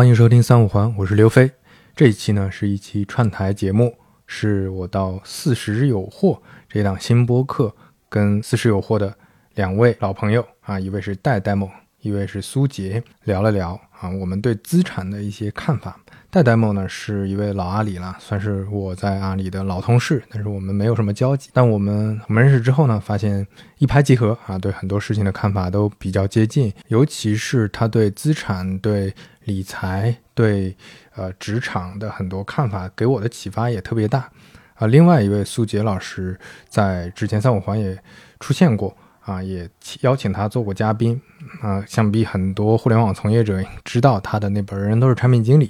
欢迎收听三五环，我是刘飞。这一期呢是一期串台节目，是我到四十有货这档新播客跟四十有货的两位老朋友啊，一位是戴戴梦，一位是苏杰，聊了聊啊我们对资产的一些看法。戴戴梦呢是一位老阿里了，算是我在阿里的老同事，但是我们没有什么交集。但我们我们认识之后呢，发现一拍即合啊，对很多事情的看法都比较接近，尤其是他对资产、对理财、对呃职场的很多看法，给我的启发也特别大。啊，另外一位苏杰老师在之前三五环也出现过啊，也邀请他做过嘉宾啊。想必很多互联网从业者知道他的那本《人都是产品经理》。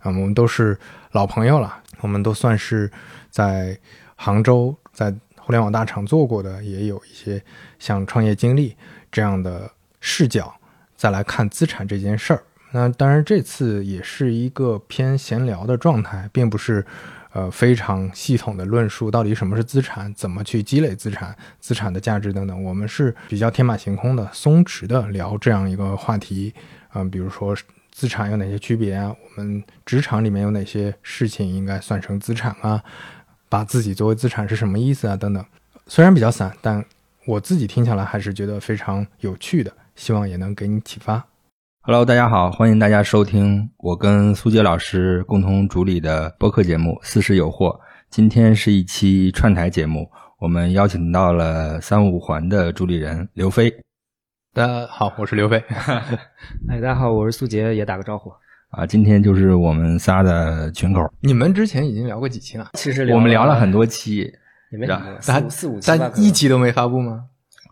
啊，我们都是老朋友了，我们都算是在杭州在互联网大厂做过的，也有一些像创业经历这样的视角，再来看资产这件事儿。那当然，这次也是一个偏闲聊的状态，并不是呃非常系统的论述到底什么是资产，怎么去积累资产、资产的价值等等。我们是比较天马行空的、松弛的聊这样一个话题。嗯，比如说。资产有哪些区别啊？我们职场里面有哪些事情应该算成资产啊？把自己作为资产是什么意思啊？等等，虽然比较散，但我自己听下来还是觉得非常有趣的，希望也能给你启发。Hello，大家好，欢迎大家收听我跟苏杰老师共同主理的播客节目《四十有货》。今天是一期串台节目，我们邀请到了三五环的主理人刘飞。大家好，我是刘飞。哎，大家好，我是苏杰，也打个招呼啊。今天就是我们仨的群口。你们之前已经聊过几期了？其实我们聊了很多期，也没四四五期，但一期都没发布吗？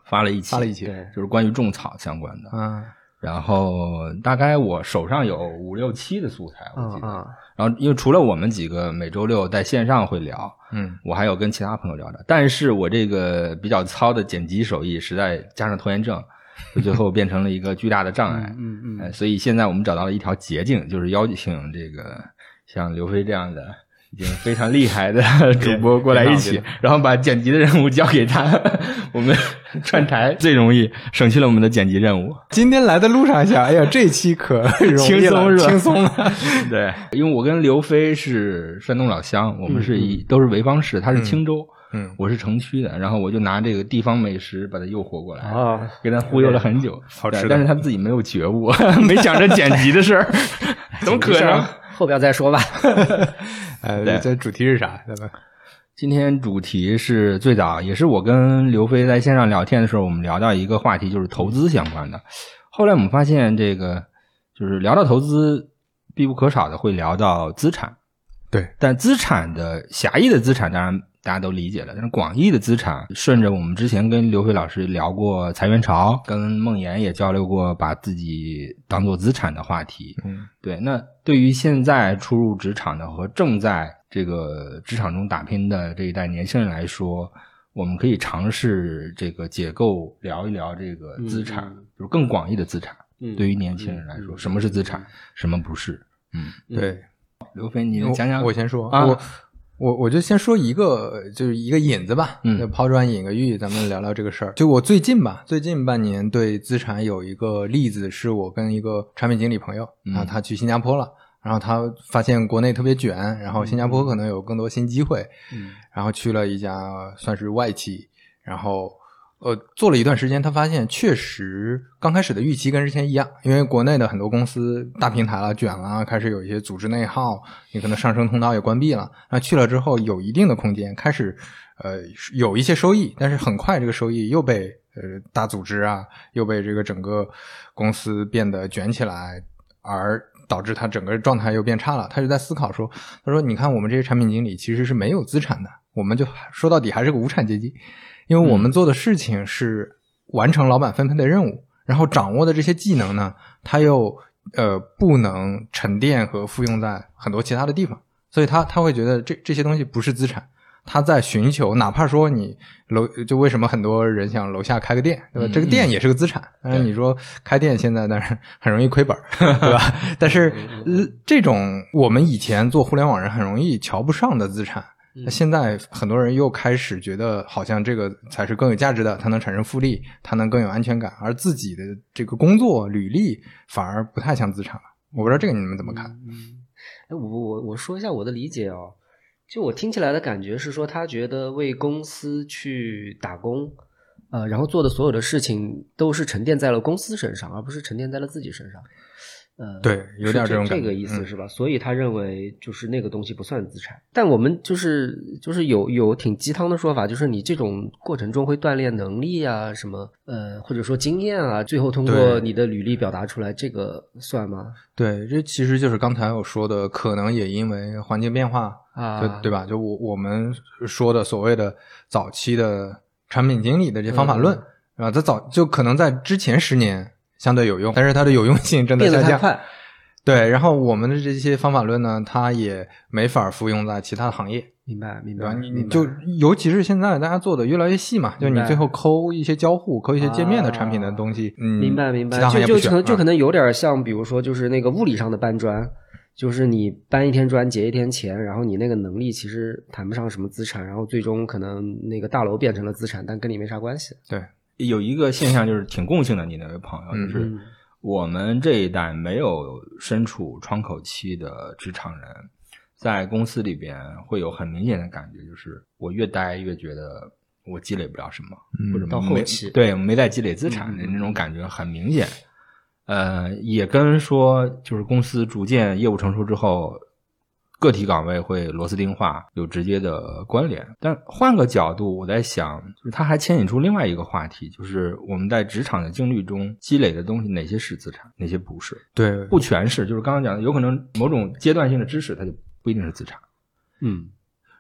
发了一期，发了一期，就是关于种草相关的。嗯，然后大概我手上有五六期的素材，我记得。然后因为除了我们几个每周六在线上会聊，嗯，我还有跟其他朋友聊的。但是我这个比较糙的剪辑手艺，实在加上拖延症。最后变成了一个巨大的障碍，嗯嗯，所以现在我们找到了一条捷径，就是邀请这个像刘飞这样的已经非常厉害的 主播过来一起，然后把剪辑的任务交给他，我们串台最容易，省去了我们的剪辑任务。今天来的路上想，哎呀，这期可轻松是吧？轻松了，对，因为我跟刘飞是山东老乡，我们是一都是潍坊市，他是青州。嗯，我是城区的，然后我就拿这个地方美食把他诱惑过来啊，给他忽悠了很久，好吃，但是他自己没有觉悟，没想着剪辑的事儿，怎么可能？后边再说吧。呃，这主题是啥？今天主题是最早也是我跟刘飞在线上聊天的时候，我们聊到一个话题，就是投资相关的。后来我们发现，这个就是聊到投资，必不可少的会聊到资产。对，但资产的狭义的资产，当然。大家都理解了，但是广义的资产，顺着我们之前跟刘飞老师聊过裁员潮，跟孟岩也交流过把自己当做资产的话题。嗯，对。那对于现在初入职场的和正在这个职场中打拼的这一代年轻人来说，我们可以尝试这个解构聊一聊这个资产，就是更广义的资产。对于年轻人来说，什么是资产，什么不是？嗯，对。刘飞，你讲讲，我先说啊。我我我就先说一个，就是一个引子吧，嗯，抛砖引个玉，咱们聊聊这个事儿。就我最近吧，最近半年对资产有一个例子，是我跟一个产品经理朋友啊，他去新加坡了，然后他发现国内特别卷，然后新加坡可能有更多新机会，嗯，然后去了一家算是外企，然后。呃，做了一段时间，他发现确实刚开始的预期跟之前一样，因为国内的很多公司大平台了卷了，开始有一些组织内耗，你可能上升通道也关闭了。那去了之后有一定的空间，开始呃有一些收益，但是很快这个收益又被呃大组织啊，又被这个整个公司变得卷起来，而导致他整个状态又变差了。他就在思考说，他说你看我们这些产品经理其实是没有资产的，我们就说到底还是个无产阶级。因为我们做的事情是完成老板分配的任务，然后掌握的这些技能呢，他又呃不能沉淀和复用在很多其他的地方，所以他他会觉得这这些东西不是资产，他在寻求，哪怕说你楼就为什么很多人想楼下开个店，对吧？这个店也是个资产，但是你说开店现在当然很容易亏本，对吧？但是呃这种我们以前做互联网人很容易瞧不上的资产。那现在很多人又开始觉得，好像这个才是更有价值的，它能产生复利，它能更有安全感，而自己的这个工作履历反而不太像资产了。我不知道这个你们怎么看？嗯，哎，我我我说一下我的理解哦，就我听起来的感觉是说，他觉得为公司去打工，呃，然后做的所有的事情都是沉淀在了公司身上，而不是沉淀在了自己身上。呃，对，有点这种这个意思嗯是吧？所以他认为就是那个东西不算资产，但我们就是就是有有挺鸡汤的说法，就是你这种过程中会锻炼能力啊，什么呃，或者说经验啊，最后通过你的履历表达出来，这个算吗？对，这其实就是刚才我说的，可能也因为环境变化，啊就对吧？就我我们说的所谓的早期的产品经理的这方法论嗯啊，它早就可能在之前十年相对有用，但是它的有用性真的下降。快，对，然后我们的这些方法论呢，它也没法复用在其他行业，明白明？白，你你就尤其是现在大家做的越来越细嘛，就你最后抠一些交互、抠一些界面的产品的东西，嗯，明白明白就就可能就可能有点像，比如说就是那个物理上的搬砖，就是你搬一天砖结一天钱，然后你那个能力其实谈不上什么资产，然后最终可能那个大楼变成了资产，但跟你没啥关系。对，有一个现象就是挺共性的，你那位朋友嗯就是嗯。我们这一代没有身处窗口期的职场人，在公司里边会有很明显的感觉，就是我越待越觉得我积累不了什么，嗯或者没到后期。对没在积累资产嗯的那种感觉很明显。呃，也跟说就是公司逐渐业务成熟之后，个体岗位会螺丝钉化有直接的关联。但换个角度，我在想，就是它还牵引出另外一个话题，就是我们在职场的经历中积累的东西，哪些是资产，哪些不是？对，不全是，就是刚刚讲的，有可能某种阶段性的知识，它就不一定是资产。嗯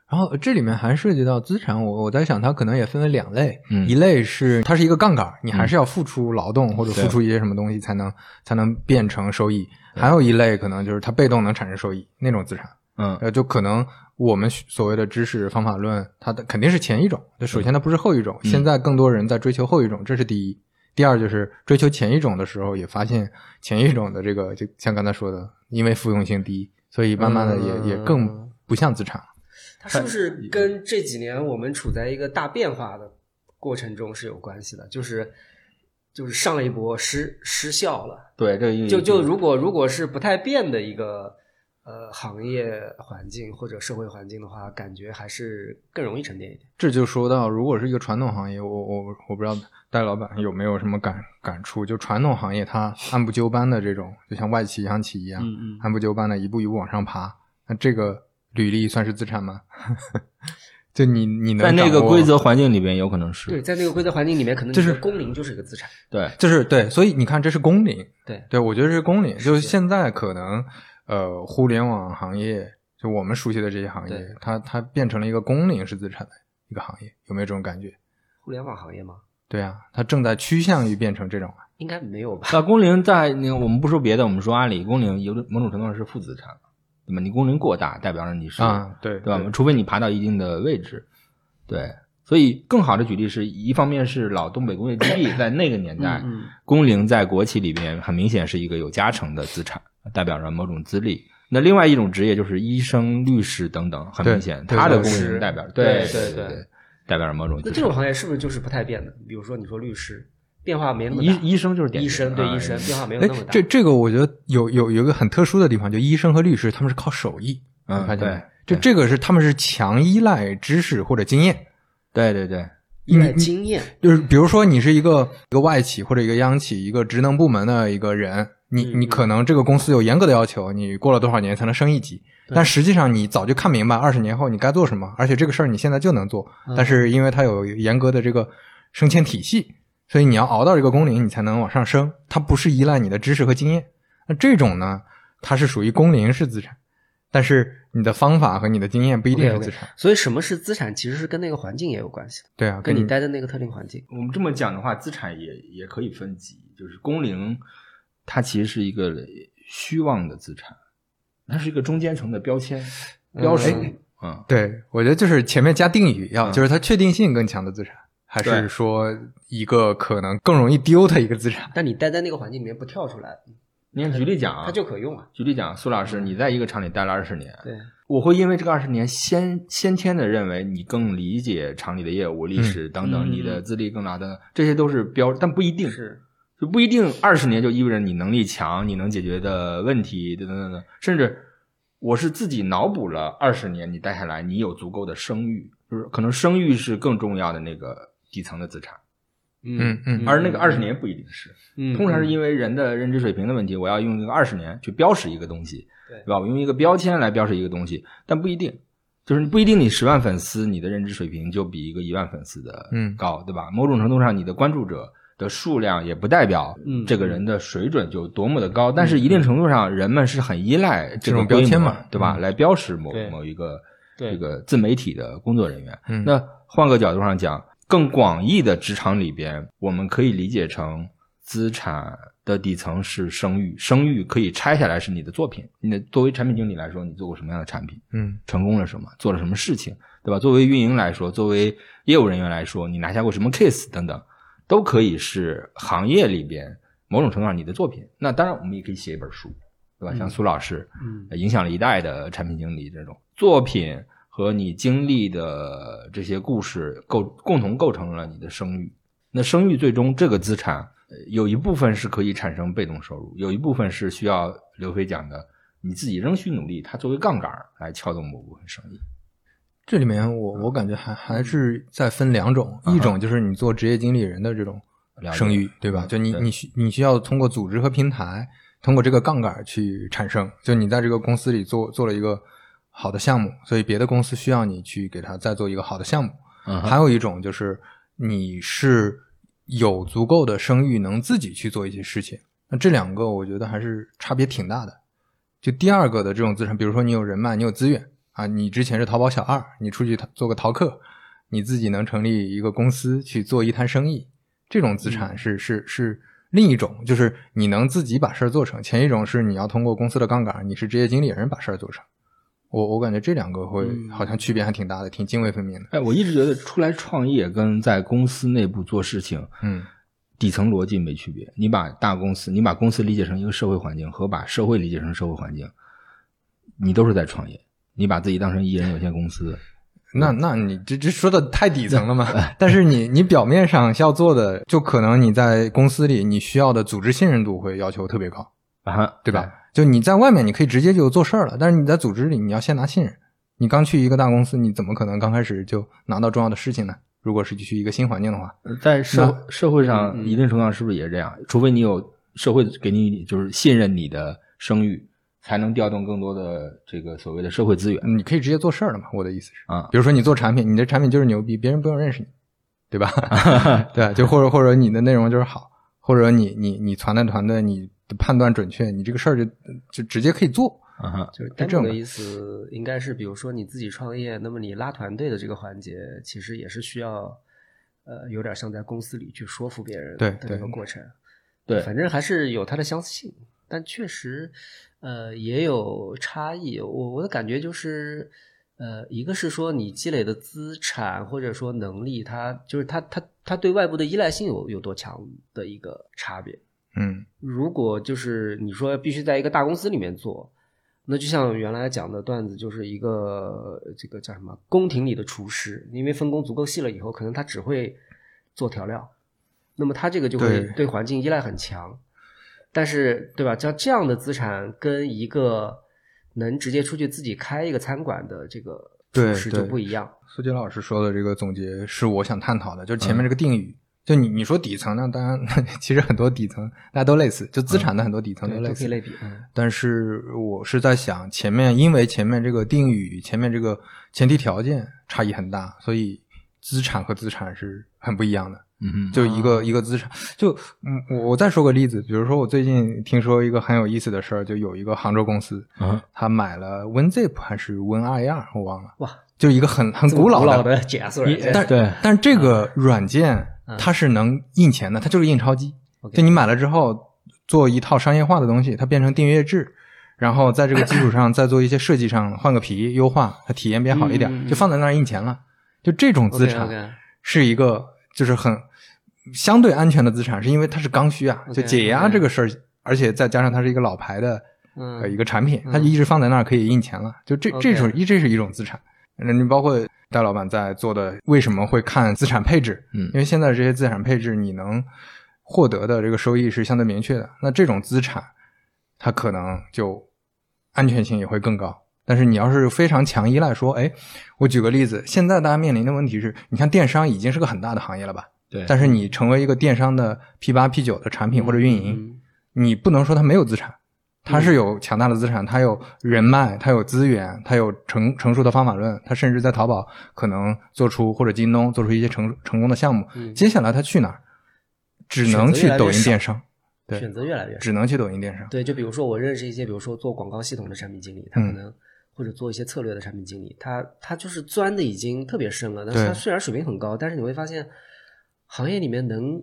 然后这里面还涉及到资产，我我在想，它可能也分为两类，嗯一类是它是一个杠杆，你还是要付出劳动或者付出一些什么东西才能才能变成收益；还有一类可能就是它被动能产生收益那种资产，嗯呃，就可能我们所谓的知识方法论，它的肯定是前一种，就首先它不是后一种，嗯现在更多人在追求后一种，这是第一。第二就是追求前一种的时候，也发现前一种的这个，就像刚才说的，因为复用性低，所以慢慢的也、嗯也更不像资产了。它是不是跟这几年我们处在一个大变化的过程中是有关系的？就是就是上了一波失失效了，对，这个就就如果如果是不太变的一个呃行业环境或者社会环境的话，感觉还是更容易沉淀一点。这就说到，如果是一个传统行业，我我我不知道戴老板有没有什么感感触？就传统行业，它按部就班的这种，就像外企、央企一样，嗯按部就班的一步一步往上爬。那这个履历算是资产吗？就你你能在那个规则环境里边，有可能是对，在那个规则环境里面，可能就是工龄就是一个资产。对就是对，所以你看，这是工龄，对对我觉得是工龄。就是现在可能呃，互联网行业，就我们熟悉的这些行业，它它变成了一个工龄是资产的一个行业，有没有这种感觉？互联网行业吗？对啊，它正在趋向于变成这种。应该没有吧？那工龄在那个我们不说别的，我们说阿里工龄有某种程度上是负资产，对吧？你工龄过大，代表着你是啊，对对吧？除非你爬到一定的位置，对。所以更好的举例是一方面是老东北工业基地，在那个年代，工龄在国企里边很明显是一个有加成的资产，代表着某种资历。那另外一种职业就是医生、律师等等，很明显，他的工龄代表对对对对对，代表着某种。那这种行业是不是就是不太变的？比如说你说律师，变化没那么大。医医生就是典型医生对啊医生变化没有哎那么大。，这这个我觉得有有有一个很特殊的地方，就医生和律师他们是靠手艺，嗯发现没？对就这个是他们是强依赖知识或者经验，对对对，依赖经验，就是比如说你是一个一个外企或者一个央企一个职能部门的一个人，你嗯你可能这个公司有严格的要求，你过了多少年才能升一级，但实际上你早就看明白二十年后你该做什么，而且这个事儿你现在就能做，嗯但是因为它有严格的这个升迁体系，所以你要熬到这个工龄，你才能往上升。它不是依赖你的知识和经验。那这种呢，它是属于工龄式资产，但是你的方法和你的经验不一定是资产。所以什么是资产，其实是跟那个环境也有关系的，对啊，跟你待的那个特定环境。我们这么讲的话，资产也也可以分级，就是工龄，它其实是一个虚妄的资产，它是一个中间层的标签标识。嗯嗯，对，我觉得就是前面加定语要，嗯就是它确定性更强的资产，还是说一个可能更容易丢的一个资产？但你待在那个环境里面不跳出来，你看举例讲啊，它就可用啊。举例讲，苏老师，你在一个厂里待了二十年，对，我会因为这个二十年先先天的认为你更理解厂里的业务、历史等等，嗯你的资历更大的，这些都是标，但不一定。是就不一定二十年就意味着你能力强，你能解决的问题等等等等，甚至我是自己脑补了二十年你待下来，你有足够的声誉，就是可能声誉是更重要的那个底层的资产，嗯嗯而那个二十年不一定是，嗯，通常是因为人的认知水平的问题，我要用一个二十年去标识一个东西，对吧？我用一个标签来标识一个东西，但不一定，就是不一定你十万粉丝，你的认知水平就比一个一万粉丝的嗯高，对吧？某种程度上，你的关注者的数量也不代表嗯这个人的水准就多么的高，但是一定程度上，人们是很依赖这这种标签嘛对吧？嗯来标识某某一个这个自媒体的工作人员。嗯那换个角度上讲，更广义的职场里边，我们可以理解成资产的底层是声誉，声誉可以拆下来是你的作品。你的作为产品经理来说，你做过什么样的产品，嗯成功了什么，做了什么事情，对吧？作为运营来说，作为业务人员来说，你拿下过什么 case 等等，都可以是行业里边某种程度上你的作品。那当然，我们也可以写一本书，对吧？像苏老师，嗯影响了一代的产品经理这种作品和你经历的这些故事构共同构成了你的声誉。那声誉最终这个资产，呃有一部分是可以产生被动收入，有一部分是需要刘飞讲的，你自己仍需努力，它作为杠杆来撬动某部分生意。这里面我我感觉还还是在分两种，嗯一种就是你做职业经理人的这种声誉，对吧？嗯就你你需你需要通过组织和平台，通过这个杠杆去产生。就你在这个公司里做做了一个好的项目，所以别的公司需要你去给他再做一个好的项目。嗯还有一种就是你是有足够的声誉，能自己去做一些事情。那这两个我觉得还是差别挺大的。就第二个的这种资产，比如说你有人脉，你有资源啊，你之前是淘宝小二，你出去做个淘客，你自己能成立一个公司去做一摊生意，这种资产是、是是另一种，就是你能自己把事儿做成。前一种是你要通过公司的杠杆，你是职业经理人把事儿做成。我我感觉这两个会嗯好像区别还挺大的，挺泾渭分明的。哎，我一直觉得出来创业跟在公司内部做事情，嗯底层逻辑没区别。你把大公司，你把公司理解成一个社会环境，和把社会理解成社会环境，你都是在创业。你把自己当成一人有限公司，那那你这这说的太底层了嘛？但是你你表面上要做的，就可能你在公司里你需要的组织信任度会要求特别高，啊，对吧？就你在外面你可以直接就做事儿了，但是你在组织里你要先拿信任。你刚去一个大公司，你怎么可能刚开始就拿到重要的事情呢？如果是去一个新环境的话，在社社会上，一定程度上是不是也是这样？除非你有社会给你就是信任你的声誉，才能调动更多的这个所谓的社会资源你可以直接做事儿了嘛？我的意思是，啊。比如说你做产品，你的产品就是牛逼，别人不用认识你，对吧？对，就或者或者你的内容就是好，或者你你你传的团队你的判断准确，你这个事儿就就直接可以做。啊哈，就是这种的单总的意思应该是，比如说你自己创业，那么你拉团队的这个环节，其实也是需要，呃，有点像在公司里去说服别人对的这个过程。对反正还是有它的相似性，但确实，呃，也有差异。我我的感觉就是，呃，一个是说你积累的资产或者说能力，它就是它它它对外部的依赖性有有多强的一个差别。嗯如果就是你说必须在一个大公司里面做，那就像原来讲的段子，就是一个这个叫什么宫廷里的厨师，因为分工足够细了以后，可能他只会做调料，那么他这个就会对对环境依赖很强。但是，对吧？像这样的资产跟一个能直接出去自己开一个餐馆的这个对厨师就不一样。苏杰老师说的这个总结是我想探讨的，就是前面这个定语。就你你说底层呢，当然其实很多底层大家都类似，就资产的很多底层都，类似。类比。嗯但是我是在想，前面因为前面这个定语，前面这个前提条件差异很大，所以资产和资产是很不一样的。嗯，就一个、一个资产，就嗯，我我再说个例子，比如说我最近听说一个很有意思的事儿，就有一个杭州公司，啊，他买了 WinZip 还是 WinRAR，我忘了，哇，就一个很很古老的解锁软件，但对但是这个软件嗯它是能印钱的，它就是印钞机。就你买了之后，做一套商业化的东西，它变成订阅制，然后在这个基础上再做一些设计上换个皮优化，它体验变好一点，就放在那儿印钱了。就这种资产是一个就是很相对安全的资产，是因为它是刚需啊，就解压这个事儿，而且再加上它是一个老牌的嗯呃一个产品，它就一直放在那儿可以印钱了，就这这种一这是一种资产。那你包括戴老板在做的，为什么会看资产配置？嗯因为现在这些资产配置，你能获得的这个收益是相对明确的，那这种资产它可能就安全性也会更高。但是你要是非常强依赖，说，哎，我举个例子，现在大家面临的问题是，你看电商已经是个很大的行业了吧？对。但是你成为一个电商的 P 八、P 九的产品或者运营，嗯你不能说它没有资产，它是有强大的资产，它有人脉，它有资源，它有成成熟的方法论，它甚至在淘宝可能做出或者京东做出一些成成功的项目。嗯接下来它去哪儿？只能去抖音电商，对选择越来越少。只能去抖音电商。对，就比如说我认识一些，比如说做广告系统的产品经理，他可嗯能、或者做一些策略的产品经理，他他就是钻的已经特别深了，但是对他虽然水平很高，但是你会发现行业里面能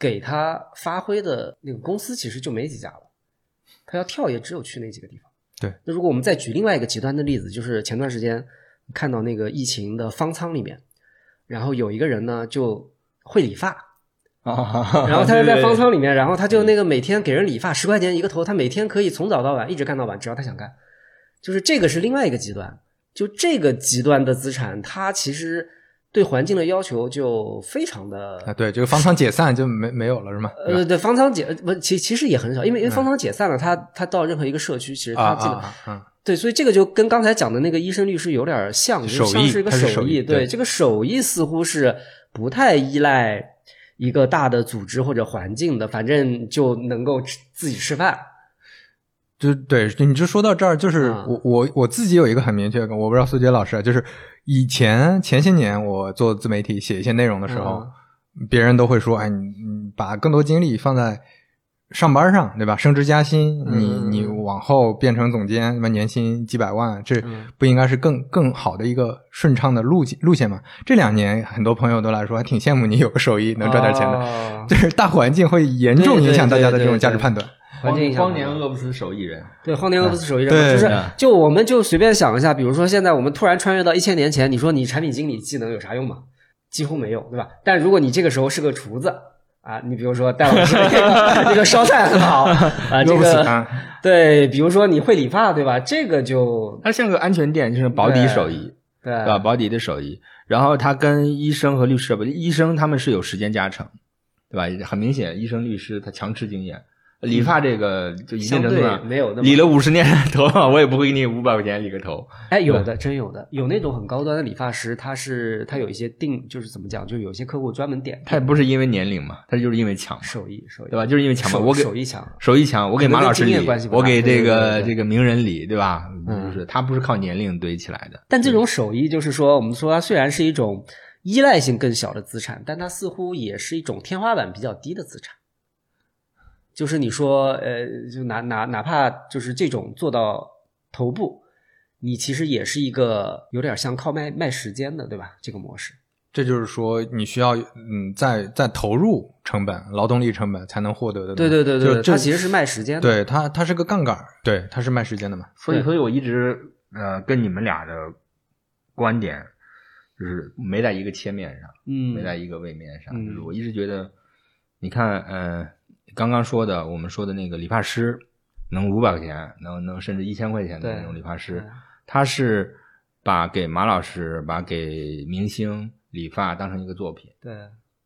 给他发挥的那个公司其实就没几家了，他要跳也只有去那几个地方。对，那如果我们再举另外一个极端的例子，就是前段时间看到那个疫情的方舱里面，然后有一个人呢就会理发，啊，然后 他就在方舱里面，然后他就那个每天给人理发十块钱一个头，他每天可以从早到晚一直干到晚，只要他想干。就是这个是另外一个极端，就这个极端的资产，它其实对环境的要求就非常的啊，对，这个方舱解散就没没有了是吗？呃，对，方舱解不，其其实也很少，因为因为嗯方舱解散了，他他到任何一个社区，其实啊他基本啊啊，对，所以这个就跟刚才讲的那个医生律师有点像，像是一个手艺艺。对对，这个手艺似乎是不太依赖一个大的组织或者环境的，反正就能够吃自己吃饭。就对，你就说到这儿，就是嗯我我我自己有一个很明确的，我不知道苏杰老师啊，就是以前前些年我做自媒体写一些内容的时候，别人都会说，哎，你你把更多精力放在上班上，对吧？升职加薪，你嗯你往后变成总监，什么年薪几百万，这嗯不应该是更更好的一个顺畅的路径路线吗？这两年很多朋友都来说，还挺羡慕你有个手艺能赚点钱的，哦 就是大环境会严重影响大家的这种价值判断。环境影响荒年饿不死手艺人，对，荒年饿不死手艺人就是就我们就随便想一下，比如说现在我们突然穿越到一千年前，你说你产品经理技能有啥用吗？几乎没有，对吧？但如果你这个时候是个厨子啊，你比如说戴老师这个这个烧菜很好啊，这个啊对，比如说你会理发，对吧？这个就它像个安全垫，就是保底手艺，对对吧？保底的手艺，然后他跟医生和律师不，医生他们是有时间加成，对吧？很明显，医生、律师他强吃经验。理发这个就一定相对程度上没有那么理了五十年头发，我也不会给你五百块钱理个头。哎，有的，真有的，有那种很高端的理发师，他是他有一些定，就是怎么讲，就有些客户专门点他也不是因为年龄嘛，他就是因为强，手艺手艺，对吧？就是因为强嘛。手我给手艺强，手艺强，我给马老师理我给这个这个名人理，对吧？嗯就是他不是靠年龄堆起来的。但这种手艺就是说，我们说它虽然是一种依赖性更小的资产，但它似乎也是一种天花板比较低的资产。就是你说，呃，就哪哪哪怕就是这种做到头部，你其实也是一个有点像靠卖卖时间的，对吧？这个模式。这就是说，你需要嗯，再再投入成本、劳动力成本才能获得的。对对对对对，就这它其实是卖时间的。对它，它是个杠杆，对，它是卖时间的嘛。所以，对所以我一直呃跟你们俩的观点就是没在一个切面上，嗯，没在一个位面上。嗯就是我一直觉得，你看，呃，刚刚说的，我们说的那个理发师，能五百块钱，能能甚至一千块钱的那种理发师，他是把给马老师、把给明星理发当成一个作品，对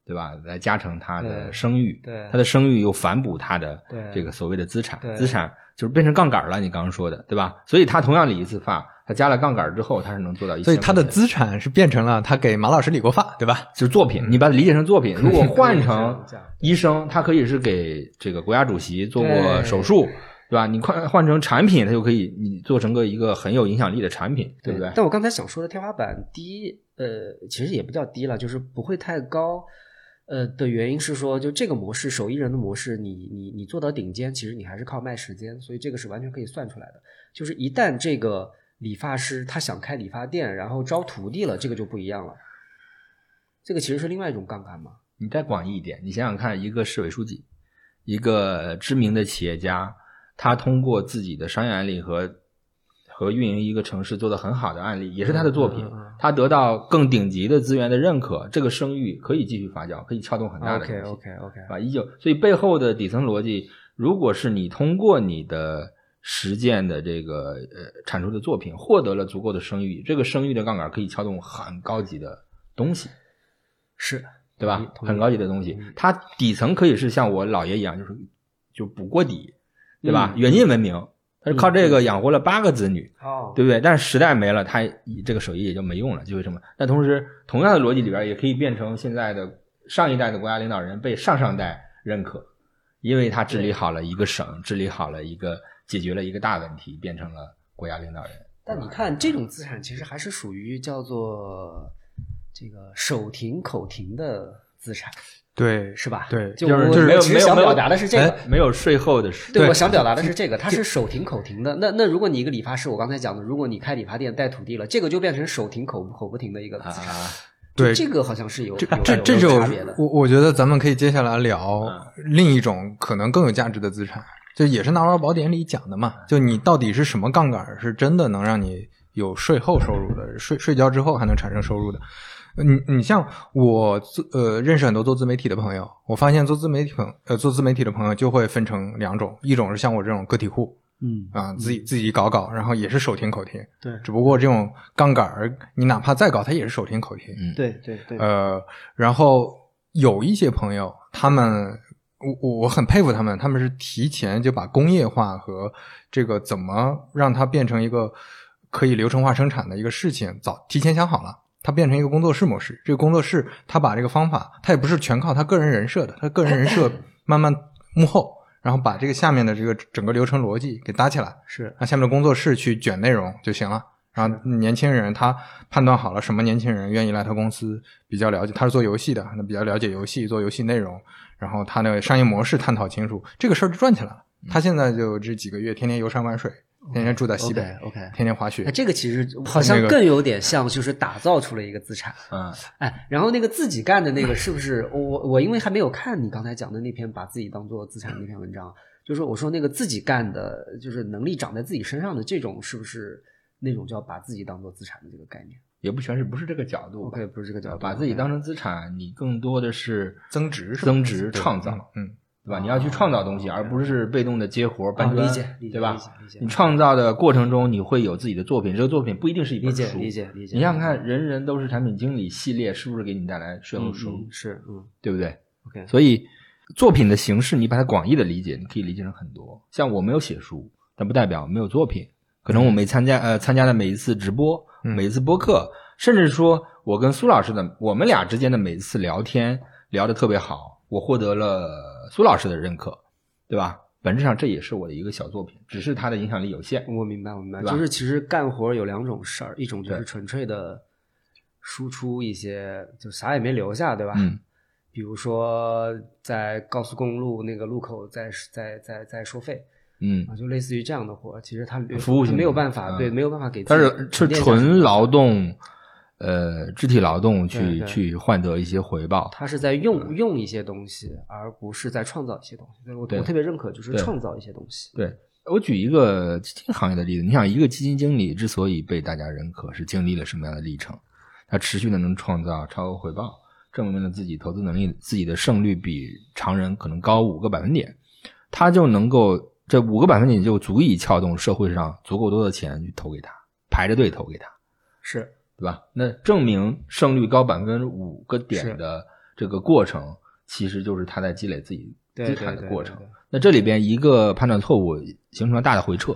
对吧？来加成他的声誉，对他的声誉又反哺他的对这个所谓的资产对，资产就是变成杠杆了。你刚刚说的，对吧？所以他同样理一次发，他加了杠杆之后，他是能做到一千。所以他的资产是变成了他给马老师理过发，对吧？就是作品，你把它理解成作品。如果 换成医生，他可以是给这个国家主席做过手术，对吧？你换换成产品，它就可以你做成个一个很有影响力的产品，对不对？但我刚才想说的天花板低，呃，其实也不叫低了，就是不会太高。呃的原因是说，就这个模式，手艺人的模式，你你你做到顶尖，其实你还是靠卖时间，所以这个是完全可以算出来的。就是一旦这个理发师他想开理发店，然后招徒弟了，这个就不一样了。这个其实是另外一种杠杆嘛。你再广义一点，你想想看，一个市委书记，一个知名的企业家，他通过自己的商业案例和和运营一个城市做的很好的案例，也是他的作品他得到更顶级的资源的认可，这个声誉可以继续发酵，可以撬动很大的东 OK。OK OK，啊，依旧，所以背后的底层逻辑，如果是你通过你的实践的这个呃产出的作品获得了足够的声誉，这个声誉的杠杆可以撬动很高级的东西。是对吧很高级的东西嗯，它底层可以是像我姥爷一样，就是就补锅底，对吧？嗯远近闻名，他是靠这个养活了八个子女，哦，对不对？但是时代没了，他这个手艺也就没用了，就是什么？但同时，同样的逻辑里边，也可以变成现在的上一代的国家领导人被上上代认可，因为他治理好了一个省，治理好了一个，解决了一个大问题，变成了国家领导人。但你看，这种资产其实还是属于叫做这个手停口停的资产，对，是吧？对就就是我没有其实想没有没有表达的是这个。哎没有税后的税，对，我想表达的是这个，它是手停口停的。那那如果你一个理发师，我刚才讲的，如果你开理发店带徒弟了，这个就变成手停口口不停的一个资产。啊，对这个好像是有这有有这这种有差别的。我我觉得咱们可以接下来聊嗯另一种可能更有价值的资产，就也是《纳瓦尔宝典》里讲的嘛，就你到底是什么杠杆是真的能让你有税后收入的，睡睡觉之后还能产生收入的。呃你你像我自呃认识很多做自媒体的朋友，我发现做自媒体朋呃做自媒体的朋友就会分成两种，一种是像我这种个体户嗯啊，自己自己搞搞，然后也是手停口停，对只不过这种杠杆儿你哪怕再搞，它也是手停口停。嗯，对对对，呃，然后有一些朋友，他们我我我很佩服他们，他们是提前就把工业化和这个怎么让它变成一个可以流程化生产的一个事情，早提前想好了。它变成一个工作室模式，这个工作室他把这个方法，他也不是全靠他个人人设的，他个人人设 慢慢幕后，然后把这个下面的这个整个流程逻辑给搭起来，是那下面的工作室去卷内容就行了。然后年轻人他判断好了什么年轻人愿意来他公司，比较了解，他是做游戏的，那比较了解游戏，做游戏内容，然后他的商业模式探讨清楚，这个事儿就转起来了。他现在就这几个月天天游山玩水，天天住在西北 OK，OK 天天滑雪那。这个其实好像更有点像，就是打造出了一个资产。嗯，哎，然后那个自己干的那个是不是我我我因为还没有看你刚才讲的那篇把自己当做资产的那篇文章，就是说我说那个自己干的，就是能力长在自己身上的这种，是不是那种叫把自己当做资产的这个概念也不全是不是这个角度吧？OK，不是这个角度，把自己当成资产，你更多的是增值是增值创造，嗯，对吧？你要去创造东西，而不是被动的接活搬砖，啊理解理解对吧理解？你创造的过程中，你会有自己的作品，这个作品不一定是一本书。理解理解。你想想看，人人都是产品经理系列，是不是给你带来税后嗯收入嗯？是嗯对不对？OK 所以作品的形式，你把它广义的理解，你可以理解成很多。像我没有写书，但不代表没有作品。可能我没参加呃参加的每一次直播，嗯每一次播客，甚至说我跟苏老师的我们俩之间的每一次聊天聊得特别好，我获得了苏老师的认可，对吧？本质上这也是我的一个小作品，只是它的影响力有限。我明白，我明白，就是其实干活有两种事儿，一种就是纯粹的输出一些，就啥也没留下，对吧？嗯，比如说在高速公路那个路口在在在在收费嗯啊，，就类似于这样的活，其实他服务性没有办法，嗯对，没有办法给自它己是是纯劳动，呃，肢体劳动去去换得一些回报。他是在用用一些东西，而不是在创造一些东西。对我我特别认可，就是创造一些东西。对我举一个基金行业的例子，你想，一个基金经理之所以被大家认可，是经历了什么样的历程？他持续的能创造超额回报，证明了自己投资能力，自己的胜率比常人可能高五个百分点，他就能够这五个百分点就足以撬动社会上足够多的钱去投给他，排着队投给他。是对吧？那证明胜率高百分之五个点的这个过程，其实就是他在积累自己资产的过程对对。那这里边一个判断错误，形成了大的回撤，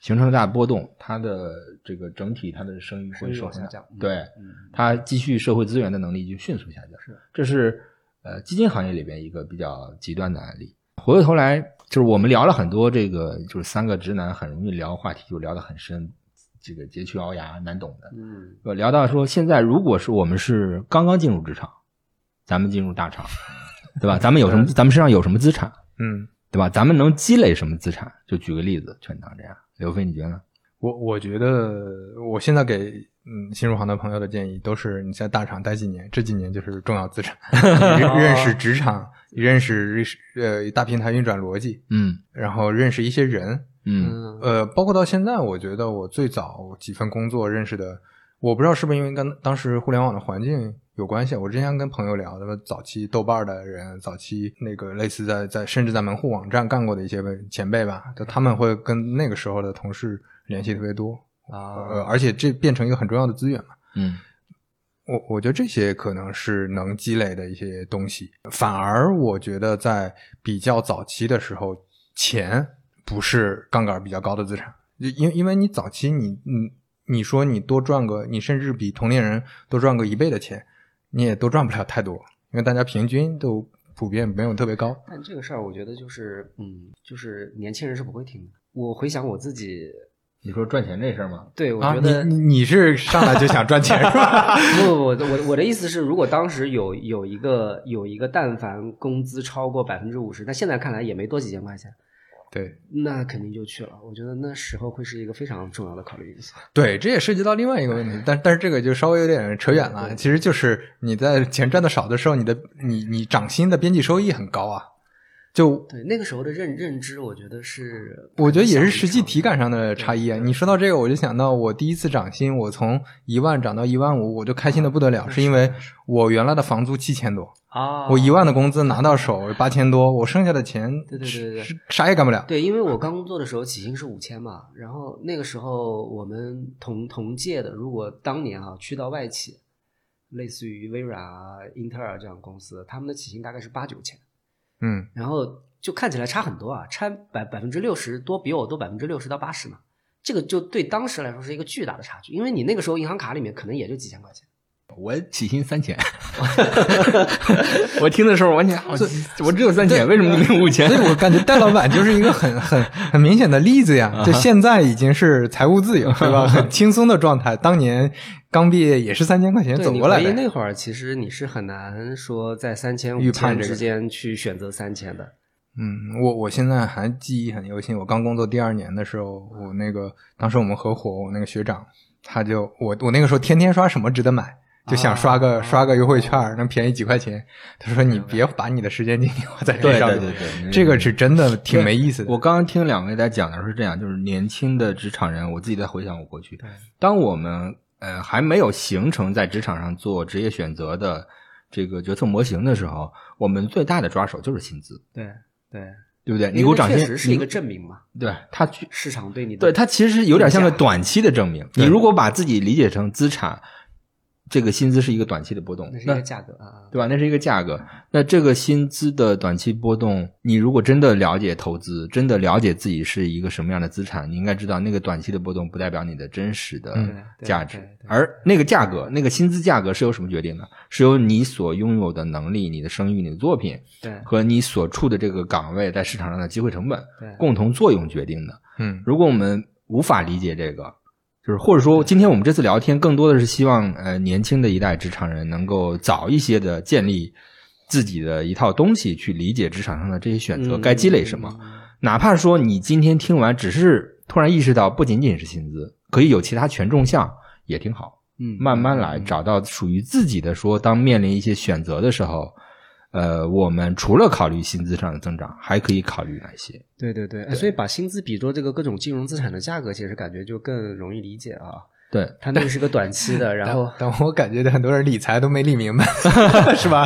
形成了大的波动，它的这个整体它的声誉会受下降。嗯对，嗯，它积蓄社会资源的能力就迅速下降。是，这是呃基金行业里边一个比较极端的案例。回过头来，就是我们聊了很多这个，就是三个直男很容易聊话题，就聊得很深，这个佶屈聱牙难懂的。嗯，呃，聊到说，现在如果是我们是刚刚进入职场，咱们进入大厂，对吧？咱们有什么？咱们身上有什么资产，嗯，对吧？咱们能积累什么资产？就举个例子，全当这样。刘飞，你觉得呢？我我觉得我现在给嗯新入行的朋友的建议都是你在大厂待几年，这几年就是重要资产，认认识职场，认识呃大平台运转逻辑，嗯然后认识一些人，嗯嗯呃，包括到现在，我觉得我最早几份工作认识的，我不知道是不是因为跟当时互联网的环境有关系。我之前跟朋友聊，那么早期豆瓣的人，早期那个类似在在甚至在门户网站干过的一些前辈吧，就他们会跟那个时候的同事联系特别多。啊呃，而且这变成一个很重要的资源嘛。嗯我我觉得这些可能是能积累的一些东西。反而我觉得在比较早期的时候，钱不是杠杆比较高的资产，因因为你早期你你你说你多赚个，你甚至比同龄人多赚个一倍的钱，你也都赚不了太多，因为大家平均都普遍没有特别高。但这个事儿，我觉得就是嗯，就是年轻人是不会听的。我回想我自己。你说赚钱这事儿吗？对，我觉得你你是上来就想赚钱是吧？不不不，我我的意思是，如果当时有有一个有一个，但凡工资超过百分之五十，但现在看来也没多几千块钱，对，那肯定就去了。我觉得那时候会是一个非常重要的考虑因素。对，这也涉及到另外一个问题，但但是这个就稍微有点扯远了。其实就是你在钱赚的少的时候，你的你你涨薪的边际收益很高啊。就对那个时候的认认知，我觉得是，我觉得也是实际体感上的差异啊。你说到这个，我就想到我第一次涨薪，我从一万涨到一万五，我就开心的不得了，是因为我原来的房租七千多啊，我一万的工资拿到手八千多，我剩下的钱，对对对对，啥也干不了。对，因为我刚工作的时候起薪是五千嘛，然后那个时候我们同同届的，如果当年哈去到外企，类似于微软啊、英特尔这样公司，他们的起薪大概是八九千。嗯，然后就看起来差很多啊，差百百分之六十多，比我多百分之六十到八十嘛。这个就对当时来说是一个巨大的差距，因为你那个时候银行卡里面可能也就几千块钱。我起薪三千，我听的时候完全，我只有三千，为什么你没有五千？所以我感觉戴老板就是一个很很很明显的例子呀。就现在已经是财务自由，对吧？很轻松的状态。当年刚毕业也是三千块钱走过来的。那会儿其实你是很难说在三千五千之间去选择三千的。嗯，我我现在还记忆很犹新。我刚工作第二年的时候，我那个当时我们合伙，我那个学长他就我我那个时候天天刷什么值得买。就想刷个刷个优惠券，能便宜几块钱。他说：“你别把你的时间精力花在这上面。”对对对，这个是真的挺没意思的。我刚刚听两位在讲的是这样，就是年轻的职场人，我自己在回想我过去，当我们呃还没有形成在职场上做职业选择的这个决策模型的时候，我们最大的抓手就是薪资。对对对不对？你给我涨薪，确实是一个证明嘛？对，它市场对你对它其实有点像个短期的证明。你如果把自己理解成资产。这个薪资是一个短期的波动，那是一个价格啊，对吧？那是一个价格。那这个薪资的短期波动，你如果真的了解投资，真的了解自己是一个什么样的资产，你应该知道，那个短期的波动不代表你的真实的价值。而那个价格，那个薪资价格是由什么决定的？是由你所拥有的能力、你的声誉、你的作品，对，和你所处的这个岗位在市场上的机会成本，共同作用决定的。嗯，如果我们无法理解这个。就是或者说，今天我们这次聊天更多的是希望，呃，年轻的一代职场人能够早一些的建立自己的一套东西，去理解职场上的这些选择该积累什么。哪怕说你今天听完，只是突然意识到不仅仅是薪资，可以有其他权重项，也挺好。嗯，慢慢来，找到属于自己的。说当面临一些选择的时候。呃，我们除了考虑薪资上的增长，还可以考虑哪些？对对对，所以把薪资比作这个各种金融资产的价格，其实感觉就更容易理解啊。对，它那个是个短期的，然后但我感觉很多人理财都没理明白，是吧？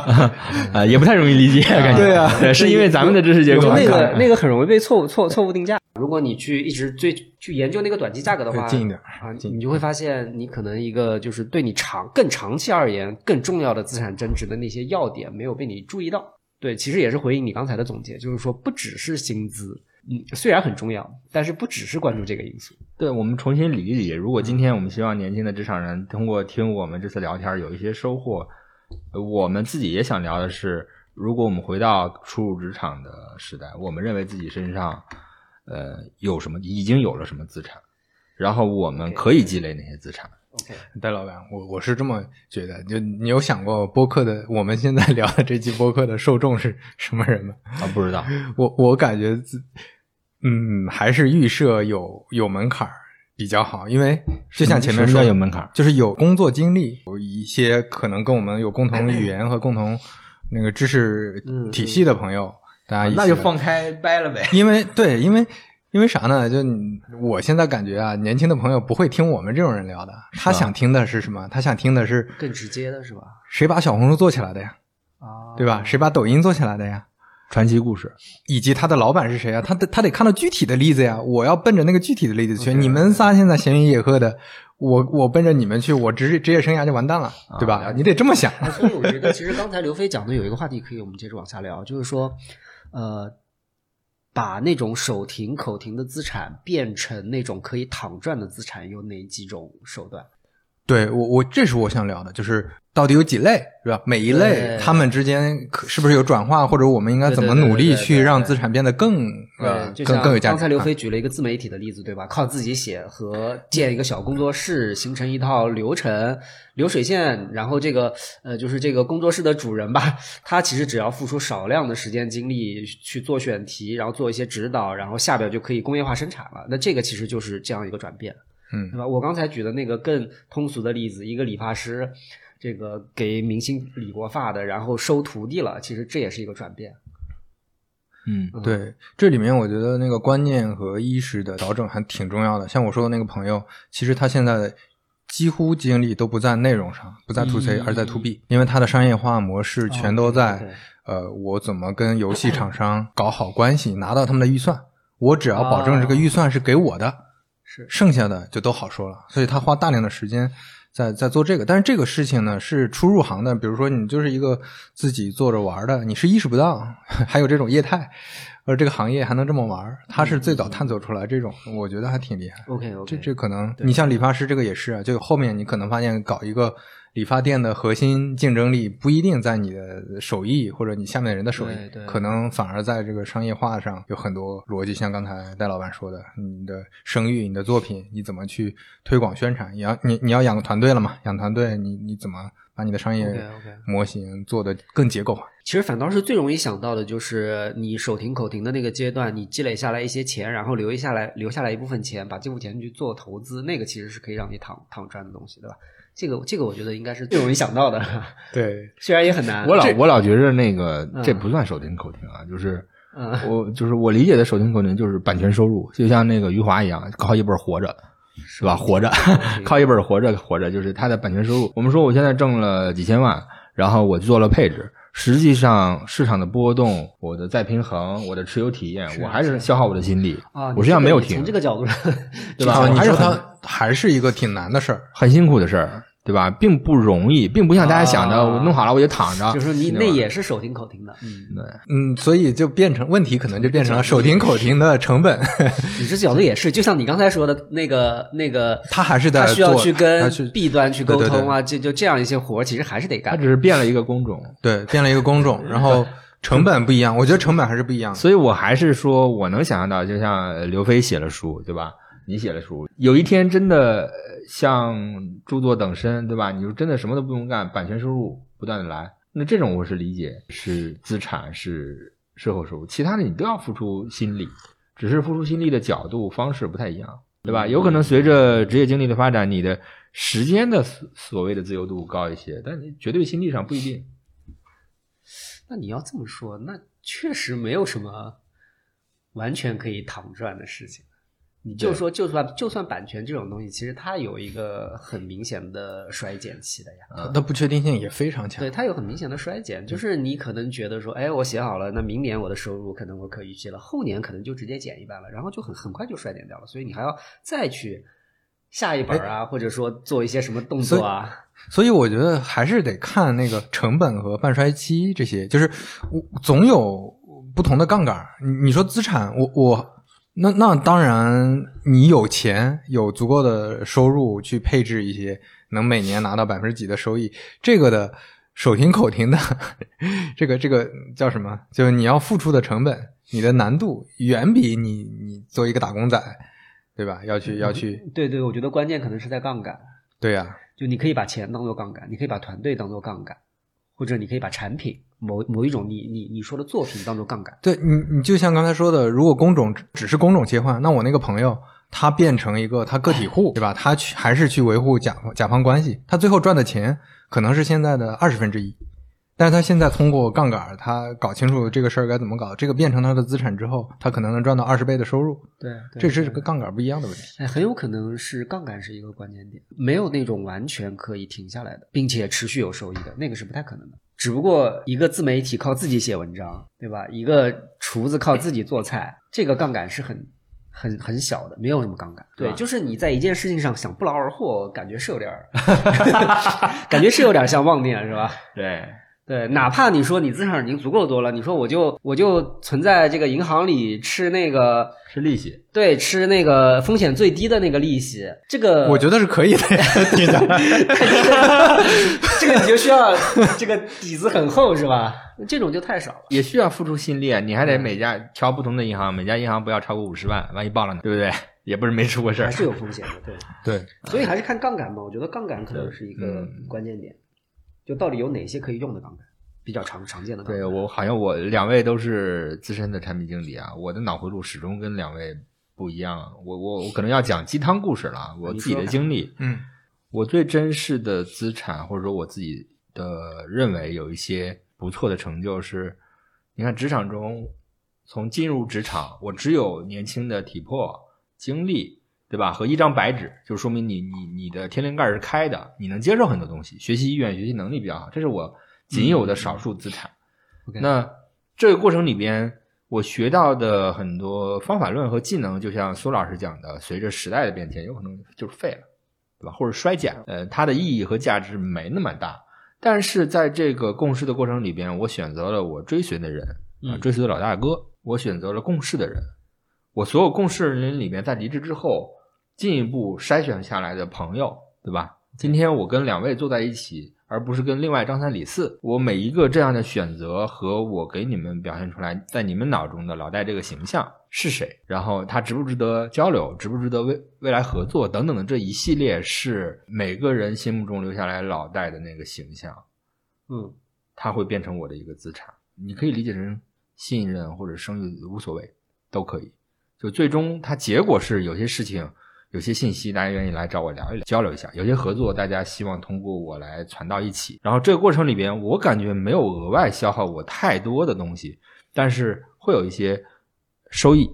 啊，也不太容易理解，感觉对啊，是因为咱们的知识结构那个那个很容易被错误错错误定价。如果你去一直追去研究那个短期价格的话，近一点啊，你就会发现你可能一个就是对你长更长期而言更重要的资产增值的那些要点没有被你注意到。对，其实也是回应你刚才的总结，就是说不只是薪资。嗯，虽然很重要，但是不只是关注这个因素。对，我们重新理一理。如果今天我们希望年轻的职场人通过听我们这次聊天有一些收获，我们自己也想聊的是，如果我们回到初入职场的时代，我们认为自己身上呃有什么，已经有了什么资产，然后我们可以积累哪些资产。OK，戴老板，我我是这么觉得，就你有想过播客的，我们现在 聊的这期播客的受众是什么人吗？啊，不知道。我我感觉，嗯，还是预设有有门槛比较好，因为就像前面说有门槛，就是有工作经历，有一些可能跟我们有共同语言和共同 那个知识体系的朋友，大家那就放开掰了呗。因为对，因为。因为啥呢？就我现在感觉啊，年轻的朋友不会听我们这种人聊的。他想听的是什么？他想听的是更直接的，是吧？谁把小红书做起来的呀？啊，对吧？谁把抖音做起来的呀？传奇故事，以及他的老板是谁啊？他得他得看到具体的例子呀！我要奔着那个具体的例子去。你们仨现在闲云野鹤的，我我奔着你们去，我职职业生涯就完蛋了，对吧？你得这么想。所以我觉得，其实刚才刘飞讲的有一个话题，可以我们接着往下聊，就是说，呃，把那种手停口停的资产变成那种可以躺赚的资产，有哪几种手段？对我，我这是我想聊的，就是到底有几类，是吧？每一类他们之间可是不是有转化，或者我们应该怎么努力去让资产变得更呃更更有价值？刚才刘飞举了一个自媒体的例子，对吧？靠自己写和建一个小工作室，形成一套流程流水线，然后这个呃就是这个工作室的主人吧，他其实只要付出少量的时间精力去做选题，然后做一些指导，然后下边就可以工业化生产了。那这个其实就是这样一个转变。嗯，对吧？我刚才举的那个更通俗的例子，一个理发师，这个给明星理过发的，然后收徒弟了，其实这也是一个转变。嗯，对，这里面我觉得那个观念和意识的调整还挺重要的。像我说的那个朋友，其实他现在几乎精力都不在内容上，不在 to C，而在 to B，因为他的商业化模式全都在呃，我怎么跟游戏厂商搞好关系，拿到他们的预算，我只要保证这个预算是给我的。剩下的就都好说了，所以他花大量的时间在在做这个。但是这个事情呢，是初入行的，比如说你就是一个自己做着玩的，你是意识不到 还有这种业态，而这个行业还能这么玩。他是最早探索出来这种，我觉得还挺厉害。OK OK，这这可能你像理发师这个也是啊，就后面你可能发现搞一个。理发店的核心竞争力不一定在你的手艺或者你下面的人的手艺，可能反而在这个商业化上有很多逻辑。像刚才戴老板说的，你的声誉、你的作品，你怎么去推广宣传？你要你你要养个团队了嘛？养团队，你你怎么把你的商业模型做得更结构化？其实反倒是最容易想到的就是你手停口停的那个阶段，你积累下来一些钱，然后留下来留下来一部分钱，把这部分钱去做投资，那个其实是可以让你躺躺赚的东西，对吧？这个这个我觉得应该是最容易想到的，对，虽然也很难。我老我老觉着那个这不算手停口停啊，就是我就是我理解的手停口停就是版权收入，就像那个余华一样，靠一本活着，是吧？活着，靠一本活着活着，就是他的版权收入。我们说我现在挣了几千万，然后我做了配置，实际上市场的波动，我的再平衡，我的持有体验，我还是消耗我的心力啊。我实际上没有停。从这个角度，对吧？你说它还是一个挺难的事儿，很辛苦的事儿。对吧，并不容易，并不像大家想的，我弄好了我就躺着。就是你那也是手停口停的，嗯，对，嗯，所以就变成问题，可能就变成了手停口停的成本。你这角度也是，就像你刚才说的那个那个，他还是在需要去跟 B 端去沟通啊，就就这样一些活，其实还是得干。他只是变了一个工种，对，变了一个工种，然后成本不一样，我觉得成本还是不一样。所以我还是说，我能想象到，就像刘飞写了书，对吧？你写了书，有一天真的像著作等身，对吧？你就真的什么都不用干，版权收入不断的来，那这种我是理解是资产是税后收入，其他的你都要付出心力，只是付出心力的角度方式不太一样，对吧？有可能随着职业经历的发展，你的时间的所谓的自由度高一些，但你绝对心力上不一定。那你要这么说，那确实没有什么完全可以躺赚的事情。你就说，就算就算版权这种东西，其实它有一个很明显的衰减期的呀。它不确定性也非常强。对，它有很明显的衰减，就是你可能觉得说，哎，我写好了，那明年我的收入可能我可预期了，后年可能就直接减一半了，然后就很很快就衰减掉了。所以你还要再去下一本啊，或者说做一些什么动作啊。所以我觉得还是得看那个成本和半衰期这些，就是我总有不同的杠杆。你你说资产，我我。那那当然，你有钱有足够的收入去配置一些能每年拿到百分之几的收益，这个的手停口停的，这个这个叫什么？就是你要付出的成本，你的难度远比你你做一个打工仔，对吧？要去要去。对对，我觉得关键可能是在杠杆。对呀，就你可以把钱当做杠杆，你可以把团队当做杠杆，或者你可以把产品。某某一种你你你说的作品当做杠杆，对你你就像刚才说的，如果工种只是工种切换，那我那个朋友他变成一个他个体户，对吧？他去还是去维护甲甲方关系，他最后赚的钱可能是现在的二十分之一。但是他现在通过杠杆，他搞清楚这个事儿该怎么搞，这个变成他的资产之后，他可能能赚到二十倍的收入。对，这是个杠杆不一样的问题。哎，很有可能是杠杆是一个关键点，没有那种完全可以停下来的，并且持续有收益的那个是不太可能的。只不过一个自媒体靠自己写文章，对吧？一个厨子靠自己做菜，这个杠杆是很很很小的，没有什么杠杆。对，吧就是你在一件事情上想不劳而获，感觉是有点儿 感觉是有点像妄念，是吧？对，对，哪怕你说你资产已经足够多了，你说我就我就存在这个银行里吃那个吃利息。对吃那个风险最低的那个利息，这个我觉得是可以的呀，听起来 这个你就需要 这个底子很厚是吧？这种就太少了。也需要付出心力，啊你还得每家挑不同的银行，每家银行不要超过五十万，万一爆了呢，对不对？也不是没出过事儿还。是有风险的，对，对，所以还是看杠杆吧。我觉得杠杆可能是一个嗯关键点，就到底有哪些可以用的杠杆，比较常常见的杠杆。对我好像我两位都是资深的产品经理啊，我的脑回路始终跟两位不一样。我我我可能要讲鸡汤故事了啊，我自己的经历。嗯我最珍视的资产，或者说我自己的认为有一些不错的成就，是你看职场中，从进入职场，我只有年轻的体魄、精力，对吧？和一张白纸，就说明你你你的天灵盖是开的，你能接受很多东西，学习意愿、学习能力比较好，这是我仅有的少数资产。那这个过程里边，我学到的很多方法论和技能，就像苏老师讲的，随着时代的变迁，有可能就是废了，对吧？或者衰减，呃，它的意义和价值没那么大。但是在这个共事的过程里边，我选择了我追随的人，啊、嗯追随的老大哥，我选择了共事的人。我所有共事的人里面，在离职之后，进一步筛选下来的朋友，对吧？今天我跟两位坐在一起，而不是跟另外张三李四。我每一个这样的选择和我给你们表现出来，在你们脑中的老戴这个形象是谁，然后他值不值得交流，值不值得未未来合作等等的这一系列，是每个人心目中留下来老戴的那个形象。嗯他会变成我的一个资产。你可以理解成信任或者声誉无所谓，都可以。就最终它结果是有些事情、有些信息，大家愿意来找我聊一聊、交流一下；有些合作，大家希望通过我来传到一起。然后这个过程里边，我感觉没有额外消耗我太多的东西，但是会有一些收益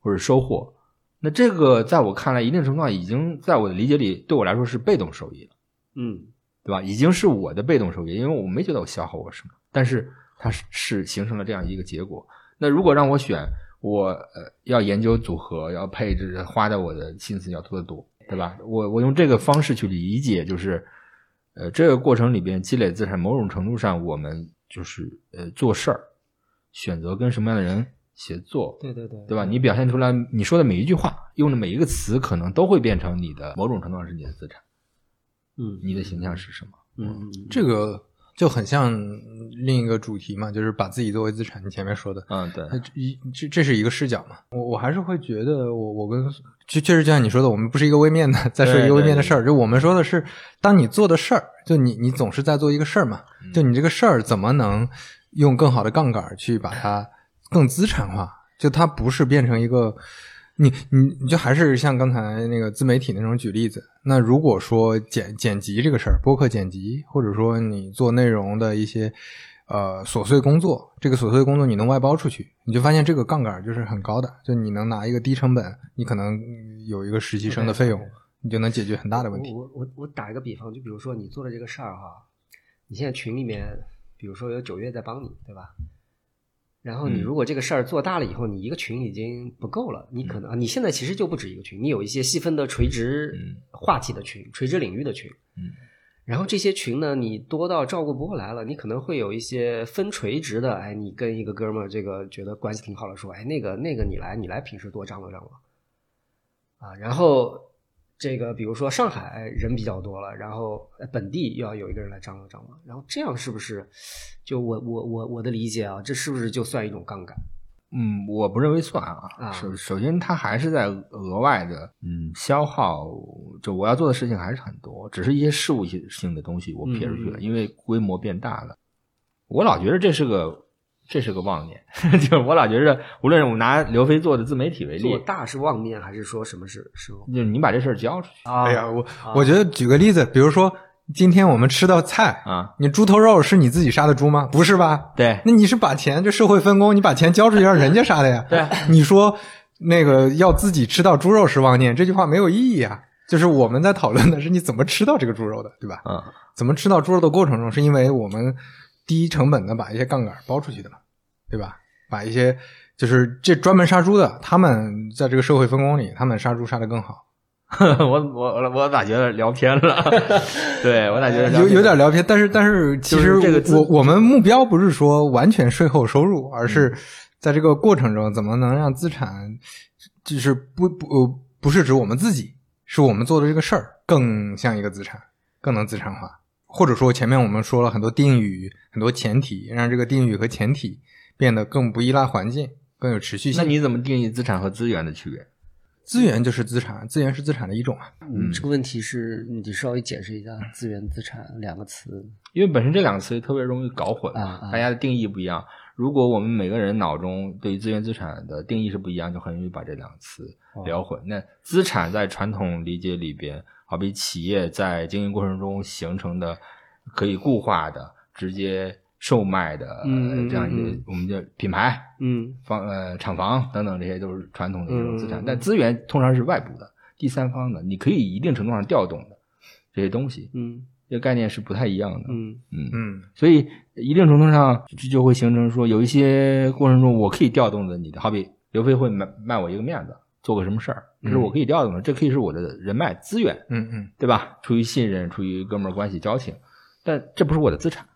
或者收获。那这个在我看来，一定程度上已经在我的理解里，对我来说是被动收益了。嗯对吧？已经是我的被动收益，因为我没觉得我消耗我什么，但是它是是形成了这样一个结果。那如果让我选，我呃要研究组合，要配置，花的我的心思要多得多，对吧？我我用这个方式去理解，就是呃这个过程里边积累资产，某种程度上我们就是呃做事儿，选择跟什么样的人协作，对对对，对吧？你表现出来你说的每一句话，用的每一个词，可能都会变成你的某种程度上是你的资产，嗯你的形象是什么？嗯这个就很像另一个主题嘛，就是把自己作为资产。你前面说的，嗯，对。一这这是一个视角嘛？我我还是会觉得我我跟确确实就像你说的，我们不是一个微面的，在说一个微面的事儿。就我们说的是，当你做的事儿，就你你总是在做一个事儿嘛，就你这个事儿怎么能用更好的杠杆去把它更资产化？就它不是变成一个。你你你就还是像刚才那个自媒体那种举例子，那如果说剪剪辑这个事儿，播客剪辑，或者说你做内容的一些呃琐碎工作，这个琐碎工作你能外包出去，你就发现这个杠杆就是很高的，就你能拿一个低成本，你可能有一个实习生的费用你就能解决很大的问题。我我我我打一个比方，就比如说你做的这个事儿哈，你现在群里面，比如说有九月在帮你，对吧？然后你嗯。如果这个事儿做大了以后，你一个群已经不够了，你可能啊，你现在其实就不止一个群，你有一些细分的垂直嗯。话题的群、垂直领域的群，嗯，然后这些群呢，你多到照顾不过来了，你可能会有一些分垂直的，哎，你跟一个哥们儿这个觉得关系挺好的，说，哎，那个那个你来，你来平时多张罗张罗，啊，然后这个比如说上海人比较多了，然后呃本地又要有一个人来张罗张罗，然后这样是不是就我我我我的理解啊，这是不是就算一种杠杆？嗯，我不认为算啊。啊首首先，它还是在额外的嗯消耗，就我要做的事情还是很多，只是一些事务性性的东西我撇出去了，因为规模变大了。我老觉得这是个这是个妄念，就是我老觉着，无论我拿刘飞做的自媒体为例，做大是妄念，还是说什么是是就是你把这事儿交出去啊哎呀，我我觉得举个例子，比如说今天我们吃的菜，啊，你猪头肉是你自己杀的猪吗？不是吧？对那你是把钱这社会分工，你把钱交出去让人家杀的呀？对，你说那个要自己吃到猪肉是妄念，这句话没有意义啊。就是我们在讨论的是你怎么吃到这个猪肉的，对吧？嗯，怎么吃到猪肉的过程中，是因为我们低成本的把一些杠杆包出去的嘛，对吧？把一些就是这专门杀猪的，他们在这个社会分工里，他们杀猪杀的更好。我我我咋觉得聊偏了？对我咋觉得有有点聊偏，但是但是其实就是这个我我们目标不是说完全税后收入，而嗯是在这个过程中怎么能让资产，就是不不呃不是指我们自己，是我们做的这个事儿更像一个资产，更能资产化。或者说前面我们说了很多定语、很多前提，让这个定语和前提变得更不依赖环境，更有持续性。那你怎么定义资产和资源的区别？资源就是资产，资源是资产的一种啊。嗯，这个问题是你得稍微解释一下“资源资产”两个词。因为本身这两个词特别容易搞混，啊啊大家的定义不一样。如果我们每个人脑中对于资源资产的定义是不一样，就很容易把这两个词聊混。那资产在传统理解里边，好比企业在经营过程中形成的可以固化的、直接售卖的、这样一些我们叫品牌、嗯。房呃厂房等等，这些都是传统的这种资产。但资源通常是外部的、第三方的，你可以一定程度上调动的这些东西，嗯。这个概念是不太一样的。嗯。嗯。嗯。所以一定程度上就就会形成说，有一些过程中我可以调动的你的，好比刘飞会卖卖我一个面子，做个什么事儿，这是我可以调动的，这可以是我的人脉资源，嗯嗯，对吧？出于信任，出于哥们儿关系交情，但这不是我的资产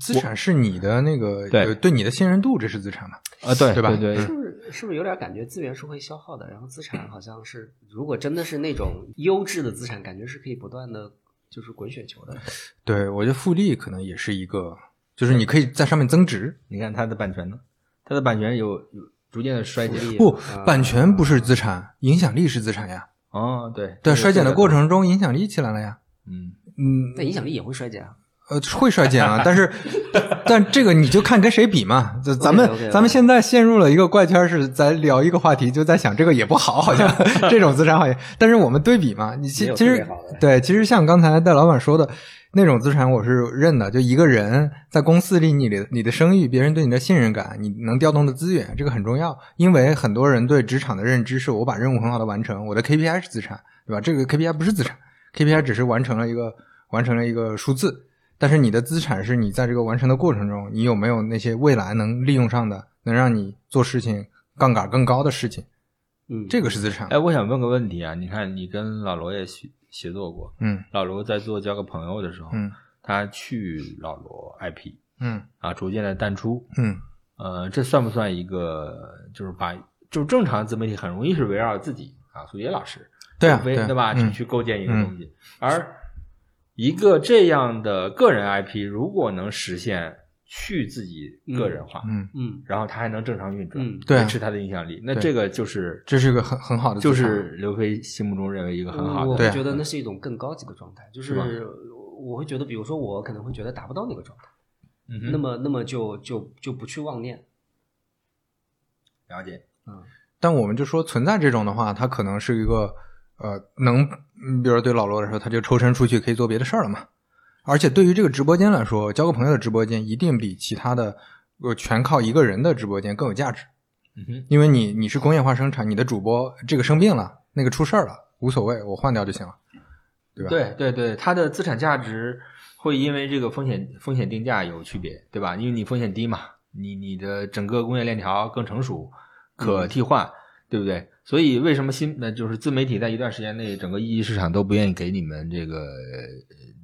资产是你的那个对呃对你的信任度，这是资产嘛？啊，对对吧对对是，不是是不是有点感觉资源是会消耗的，然后资产好像是，如果真的是那种优质的资产，感觉是可以不断的就是滚雪球的。对，我觉得复利可能也是一个，就是你可以在上面增值。你看它的版权呢，它的版权有有逐渐的衰减不啊，版权不是资产，影响力是资产呀。哦，对对，衰减的过，程中影响力起来了呀。嗯，嗯，那影响力也会衰减啊。呃，会衰减啊，但是，但这个你就看跟谁比嘛。就咱们咱们现在陷入了一个怪圈，是在聊一个话题，就在想这个也不好，好像 这种资产好像。但是我们对比嘛，你其其实对，其实像刚才戴老板说的那种资产，我是认的。就一个人在公司里，你的你的声誉，别人对你的信任感，你能调动的资源，这个很重要。因为很多人对职场的认知是我把任务很好的完成，我的 KPI 是资产，对吧？这个 KPI 不是资产，KPI 只是完成了一个完成了一个数字。但是你的资产是你在这个完成的过程中，你有没有那些未来能利用上的，能让你做事情杠杆更高的事情，嗯，这个是资产。哎，我想问个问题啊，你看你跟老罗也协协作过，嗯老罗在做交个朋友的时候，嗯他去老罗 IP 嗯啊，逐渐的淡出，嗯呃，这算不算一个就是把就正常自媒体很容易是围绕自己啊，苏杰老师对啊对对吧？嗯去去构建一个东西，而一个这样的个人 IP 如果能实现去自己个人化，嗯，嗯。然后他还能正常运转，嗯。对啊。维持他的影响力，那这个就是这是一个很很好的就是刘飞心目中认为一个很好的，我会觉得那是一种更高级的状态，就是我会觉得，比如说我可能会觉得达不到那个状态，嗯哼。那么那么就就就不去妄念。了解，嗯。但我们就说存在这种的话，它可能是一个呃，能，嗯比如说对老罗来说，他就抽身出去可以做别的事儿了嘛。而且对于这个直播间来说，交个朋友的直播间一定比其他的呃全靠一个人的直播间更有价值，嗯哼，因为你你是工业化生产，你的主播这个生病了，那个出事儿了，无所谓，我换掉就行了，对吧？对对对，它的资产价值会因为这个风险风险定价有区别，对吧？因为你风险低嘛，你你的整个工业链条更成熟，可替换，对不对？所以为什么新呃就是自媒体在一段时间内，整个一级市场都不愿意给你们这个呃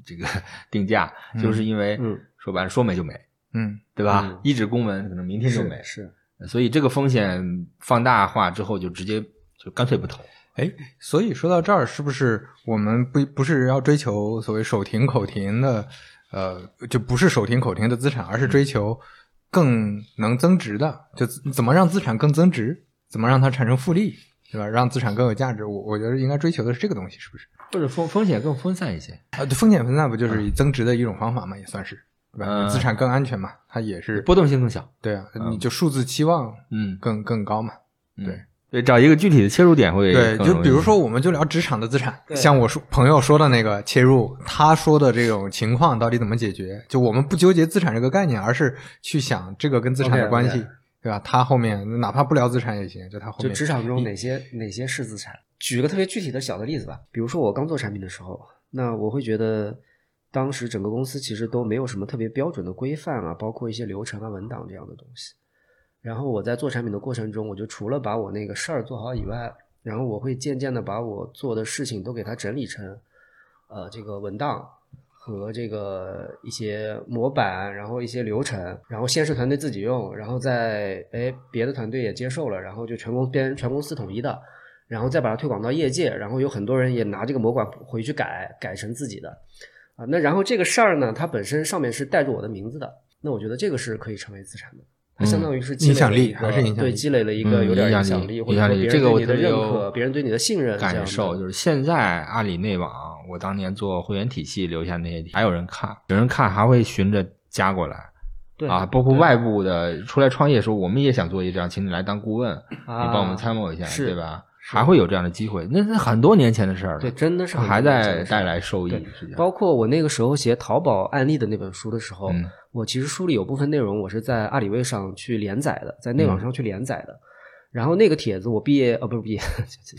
这个 定价，就是因为嗯说白了说没就没，嗯对吧？嗯一纸公文可能明天就没，是，所以这个风险放大化之后，就直接就干脆不投。哎，所以说到这儿，是不是我们不不是要追求所谓手停口停的，呃，就不是手停口停的资产，而是追求更能增值的，就怎怎么让资产更增值，怎么让它产生复利，对吧？让资产更有价值。我我觉得应该追求的是这个东西，是不是？或者风风险更分散一些，啊，对，风险分散不就是以增值的一种方法嘛，也算是，对吧？嗯资产更安全嘛，它也是波动性更小。对啊，你就数字期望嗯，更更高嘛。嗯对对，找一个具体的切入点会对，就比如说，我们就聊职场的资产，像我说朋友说的那个切入，他说的这种情况到底怎么解决？就我们不纠结资产这个概念，而是去想这个跟资产的关系对吧？他后面哪怕不聊资产也行，就他后面就职场中哪些哪些是资产？举个特别具体的小的例子吧，比如说我刚做产品的时候，那我会觉得当时整个公司其实都没有什么特别标准的规范啊，包括一些流程啊、文档这样的东西。然后我在做产品的过程中，我就除了把我那个事儿做好以外，然后我会渐渐的把我做的事情都给它整理成，呃，这个文档和这个一些模板，然后一些流程，然后先是团队自己用，然后再哎别的团队也接受了，然后就全公编全公司统一的，然后再把它推广到业界，然后有很多人也拿这个模板回去改，改成自己的，啊，那然后这个事儿呢，它本身上面是带着我的名字的，那我觉得这个是可以成为资产的。它相当于是积累影响力还是影响力对，积累了一个嗯有点影响力影响力，或者说别这个我人对你的认可，别人对你的信任，感受就是现在阿里内网，我当年做会员体系留下那些，还有人看，有人看还会循着加过来。对啊，包括外。部的出来创业的时候我们也想做一这样，请你来当顾问，你啊帮我们参谋一下，是对吧？还会有这样的机会，那那很多年前的事儿了，对，真的是还在带来收益包括我那个时候写淘宝案例的那本书的时候，嗯我其实书里有部分内容我是在阿里卫上去连载的，在内嗯网上去连载的。然后那个帖子我毕业呃不是毕业，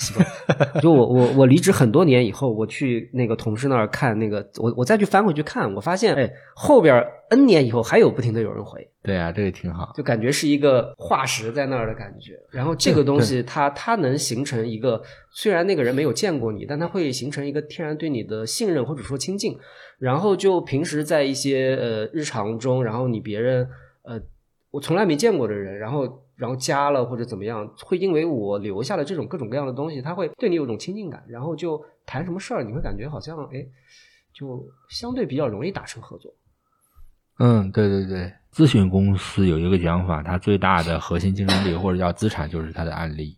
就我我我离职很多年以后，我去那个同事那儿看那个，我我再去翻回去看，我发现哎后边 N 年以后还有不停的有人回，对啊，这个挺好，就感觉是一个化石在那儿的感觉。然后这个东西它它能形成一个，虽然那个人没有见过你，但它会形成一个天然对你的信任或者说亲近。然后就平时在一些呃日常中，然后你别人呃我从来没见过的人，然后然后加了或者怎么样，会因为我留下了这种各种各样的东西，他会对你有种亲近感，然后就谈什么事儿，你会感觉好像哎，就相对比较容易达成合作。嗯，对对对，咨询公司有一个讲法，它最大的核心竞争力或者叫资产就是它的案例，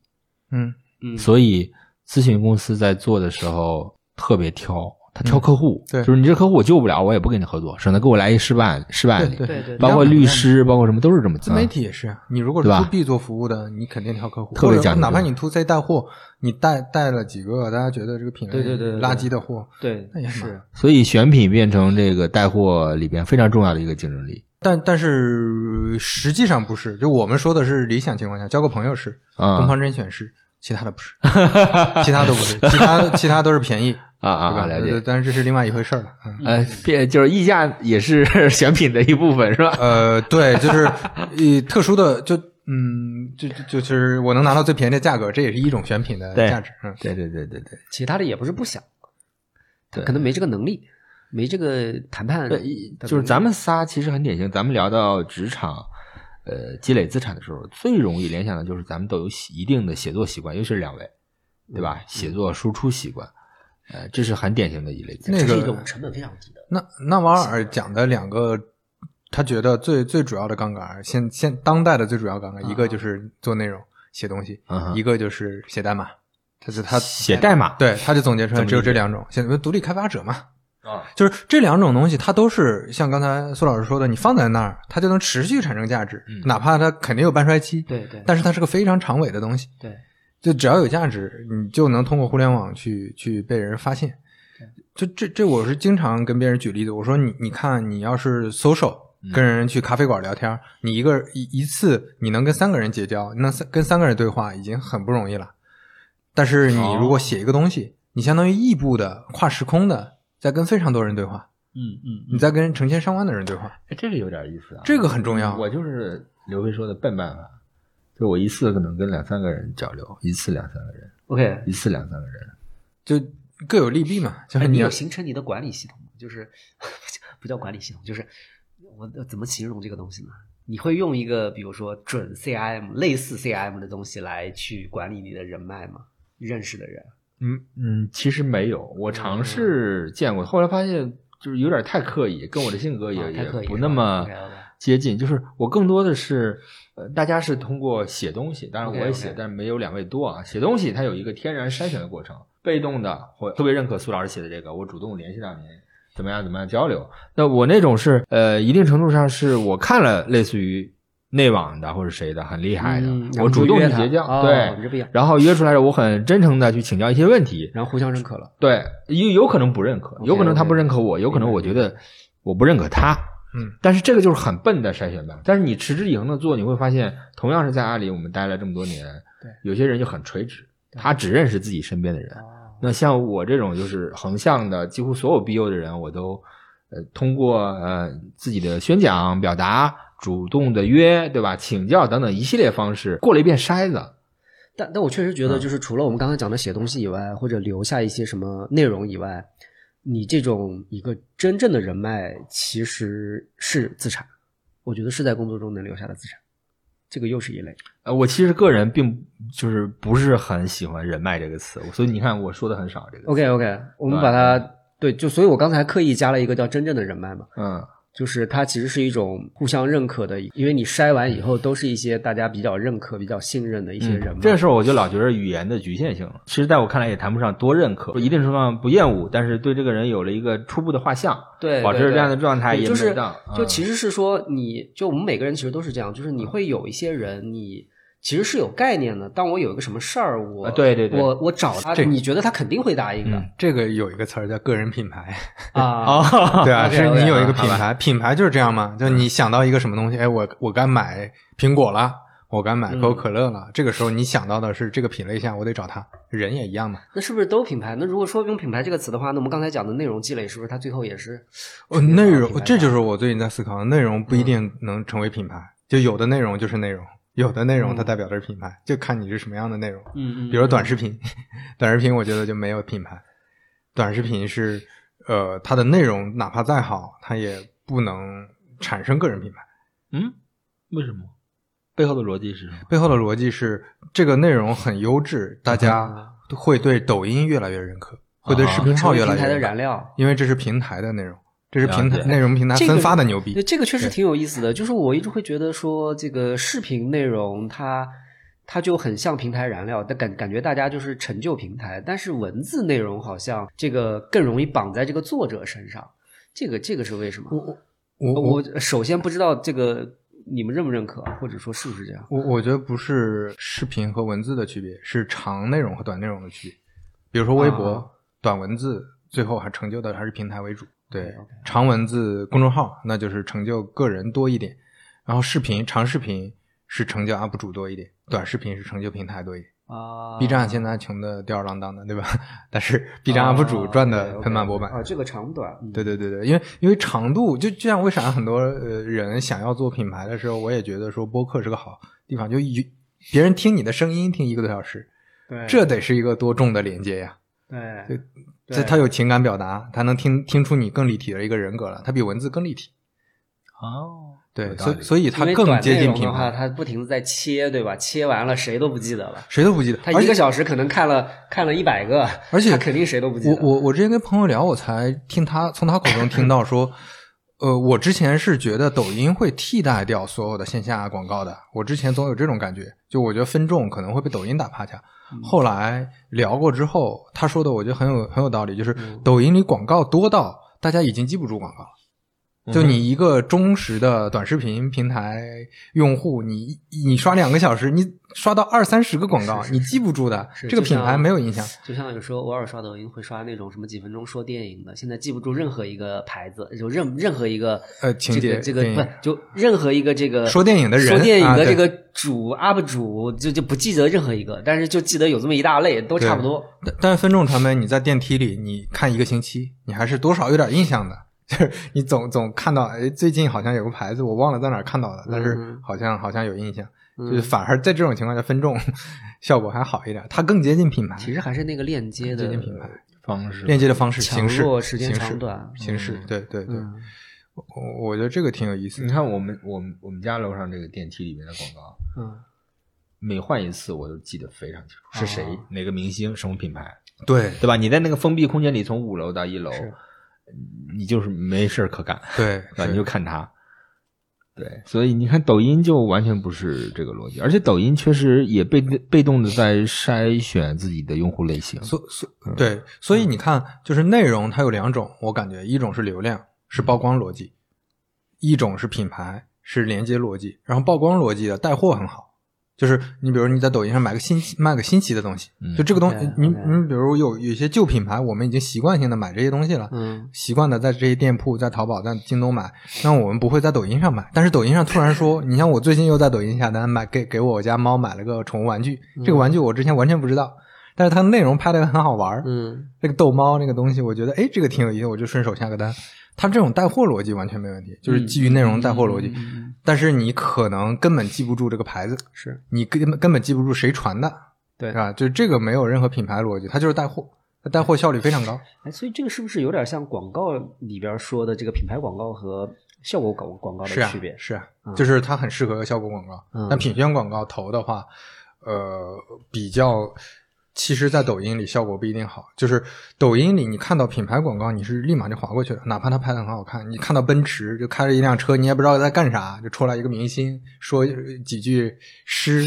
嗯嗯，所以咨询公司在做的时候特别挑，他挑客户，对。就是你这客户我救不了，我也不跟你合作，省得给我来一失败失败案例，对对对，包括律师，包括什么都是这么自媒嗯体也是啊，你如果是对吧 to B 做服务的，你肯定挑客户，特别讲究哪怕你 to C 带货，你带带了几个大家觉得这个品类对对对对对。垃圾的货，对那也是。所以选品变成这个带货里边非常重要的一个竞争力。但但是实际上不是，就我们说的是理想情况下，交个朋友是，啊东方甄选是，其他的不是，其他都不是，其他其他都是便宜，啊啊啊！对吧？了解，但是这是另外一回事儿了，嗯。呃，变就是溢价也是 选品的一部分，是吧？呃，对，就是以特殊的，就嗯，就就就是我能拿到最便宜的价格，这也是一种选品的价值。嗯，对对对对对。其他的也不是不想，可能没这个能力，没这个谈判对。，就是咱们仨其实很典型。咱们聊到职场，呃，积累资产的时候，最容易联想的就是咱们都有一定的写作习惯，尤其是两位，对吧？写作输出习惯，呃，这是很典型的一类。那个成本非常低的。那纳瓦尔讲的两个，他觉得最最主要的杠杆，现现当代的最主要杠杆，一个就是做内容写东西，一个就是写代码。他是他写代码对，他就总结出来只有这两种，现在独立开发者嘛，啊，就是这两种东西，它都是像刚才苏老师说的，你放在那儿，它就能持续产生价值，嗯哪怕它肯定有半衰期，对对但是它是个非常长尾的东西，对，就只要有价值，你就能通过互联网去去被人发现。就这这，我是经常跟别人举例子，我说你你看，你要是 social 嗯跟人去咖啡馆聊天，你一个一一次你能跟三个人结交，那三跟三个人对话已经很不容易了。但是你如果写一个东西，你相当于异步的、跨时空的，在跟非常多人对话，嗯嗯你在跟成千上万的人对话，哎，这个有点意思啊，这个很重要。我就是刘飞说的笨办法，就我一次可能跟两三个人交流，一次两三个人，OK，一次两三个人。就各有利弊嘛，就是哎你有形成你的管理系统吗？就是不叫管理系统，就是我怎么形容这个东西呢？你会用一个比如说准 CIM 类似 CIM 的东西来去管理你的人脉吗？认识的人，嗯嗯，其实没有，我尝试见过，后来发现就是有点太刻意，跟我的性格也、啊太刻意也不那么接近。就是我更多的是，呃，大家是通过写东西，当然我也写但是没有两位多啊。写东西它有一个天然筛选的过程，被动的或特别认可苏老师写的这个，我主动联系到您，怎么样怎么样交流。那我那种是，呃，一定程度上是我看了类似于内网的或者谁的很厉害的，嗯我主动去结交，对然后约出来的，我很真诚的去请教一些问题，然后互相认可了。对，有有可能不认可有可能他不认可我，有可能我觉得我不认可他。嗯，但是这个就是很笨的筛选办法。但是你持之以恒的做，你会发现，同样是在阿里，我们待了这么多年，对，有些人就很垂直，他只认识自己身边的人。哦那像我这种就是横向的，几乎所有 BU 的人，我都呃通过呃自己的宣讲表达，主动的约，对吧？请教等等一系列方式过了一遍筛子。但但我确实觉得，就是除了我们刚才讲的写东西以外，或者留下一些什么内容以外，你这种一个真正的人脉其实是资产，我觉得是在工作中能留下的资产，这个又是一类。呃，我其实个人并就是不是很喜欢“人脉”这个词，所以你看我说的很少这个。OK OK，我们把它对，就所以我刚才刻意加了一个叫真正的人脉嘛，嗯，就是它其实是一种互相认可的，因为你筛完以后都是一些大家比较认可、比较信任的一些人嘛。嗯这时候我就老觉得语言的局限性了。其实在我看来也谈不上多认可，一定程度上不厌恶，但是对这个人有了一个初步的画像。对，保持这样的状态也对就是嗯就其实是说你，就我们每个人其实都是这样，就是你会有一些人，你其实是有概念的。当我有一个什么事儿，我、啊对对对我我找他，你觉得他肯定会答应的、嗯这个有一个词儿叫个人品牌，啊。哦，对啊，OK，是你有一个品牌，品牌就是这样嘛，就你想到一个什么东西，哎，我我该买苹果了，我该买可口可乐了，这个时候你想到的是这个品类下，我得找他，人也一样嘛。那是不是都品牌？那如果说用品牌这个词的话，那我们刚才讲的内容积累，是不是它最后也是哦，内容这就是我最近在思考的，内容不一定能成为品牌，就有的内容就是内容，有的内容它代表的是品牌，就看你是什么样的内容。嗯嗯，比如短视频，短视频我觉得就没有品牌，短视频是呃它的内容哪怕再好，它也不能产生个人品牌。嗯，为什么？背后的逻辑是什么？背后的逻辑是这个内容很优质，大家啊会对抖音越来越认可，会对啊视频号越来越认可燃料。因为这是平台的内容，这是平台内容平台分发的牛，逼。这个确实挺有意思的。就是我一直会觉得说，这个视频内容它它就很像平台燃料，但感感觉大家就是成就平台，但是文字内容好像这个更容易绑在这个作者身上。这个这个是为什么？我我我首先不知道这个你们认不认可，或者说是不是这样？我我觉得不是视频和文字的区别，是长内容和短内容的区别。比如说微博、啊短文字，最后还成就的还是平台为主。对长文字公众号那就是成就个人多一点，然后视频长视频是成就 UP 主多一点，短视频是成就平台多一点。啊 B 站现在穷的吊儿郎当的，对吧？但是 B 站 UP 主赚的盆满钵满。啊，这个长短，嗯对对对对，因为因为长度，就就像为啥很多呃人想要做品牌的时候，我也觉得说播客是个好地方，就一别人听你的声音听一个多小时，对，这得是一个多重的连接呀！对这他有情感表达，他能听听出你更立体的一个人格了，他比文字更立体。哦，对所以所以他更接近品牌，它不停的在切，对吧？切完了谁都不记得了。谁都不记得。他一个小时可能看了看了一百个，而且他肯定谁都不记得。我我我之前跟朋友聊，我才听他从他口中听到说，呃，我之前是觉得抖音会替代掉所有的线下广告的，我之前总有这种感觉，就我觉得分众可能会被抖音打趴下。后来聊过之后，他说的我觉得很有很有道理，就是抖音里广告多到大家已经记不住广告了。就你一个忠实的短视频平台用户，你你刷两个小时，你刷到二三十个广告，是是你记不住的，这个品牌没有影响。就像有时候偶尔刷抖音会刷那种什么几分钟说电影的，现在记不住任何一个牌子，就任任何一个呃情节这个这个不就任何一个这个说电影的人说电影的这个主 UP 主就就不记得任何一个，但是就记得有这么一大类，都差不多。但但是分众传媒，你在电梯里你看一个星期，你还是多少有点印象的。就 是你总总看到，哎，最近好像有个牌子，我忘了在哪儿看到的，但是嗯。好像好像有印象。嗯。就是反而在这种情况下，分众效果还好一点，它更接近品牌，其实还是那个链接的接近品牌。方式。链接的方式、强形式、时间形式长短。形式嗯，对对对，嗯。我我觉得这个挺有意思。你看我们我们我们家楼上这个电梯里面的广告，嗯。每换一次我都记得非常清楚，是谁、哦。哪个明星、什么品牌，对。对吧？你在那个封闭空间里，从五楼到一楼是，你就是没事儿可干，对对吧？你就看它。对，所以你看抖音就完全不是这个逻辑，而且抖音确实也被被动的在筛选自己的用户类型。所所对，所以你看，就是内容它有两种，我感觉一种是流量，是曝光逻辑；一种是品牌，是连接逻辑。然后曝光逻辑的带货很好，就是你比如你在抖音上买个新奇卖个新奇的东西，嗯就这个东西你你比如有有些旧品牌，我们已经习惯性的买这些东西了，嗯习惯的在这些店铺、在淘宝、在京东买，那我们不会在抖音上买。但是抖音上突然说，你像我最近又在抖音下单买给给我家猫买了个宠物玩具，这个玩具我之前完全不知道，但是它内容拍的很好玩儿，嗯这个逗猫那个东西，我觉得哎这个挺有意思，我就顺手下个单。它这种带货逻辑完全没问题，就是基于内容带货逻辑。嗯但是你可能根本记不住这个牌子，是你根本根本记不住谁传的，对是吧？就这个没有任何品牌逻辑，它就是带货，它带货效率非常高。哎，所以这个是不是有点像广告里边说的这个品牌广告和效果广广告的是啊区别？，是啊，嗯就是它很适合效果广告，嗯但品宣广告投的话，呃，比较，其实，在抖音里效果不一定好。就是抖音里你看到品牌广告，你是立马就划过去了，哪怕它拍的很好看。你看到奔驰就开着一辆车，你也不知道在干啥，就出来一个明星说几句诗，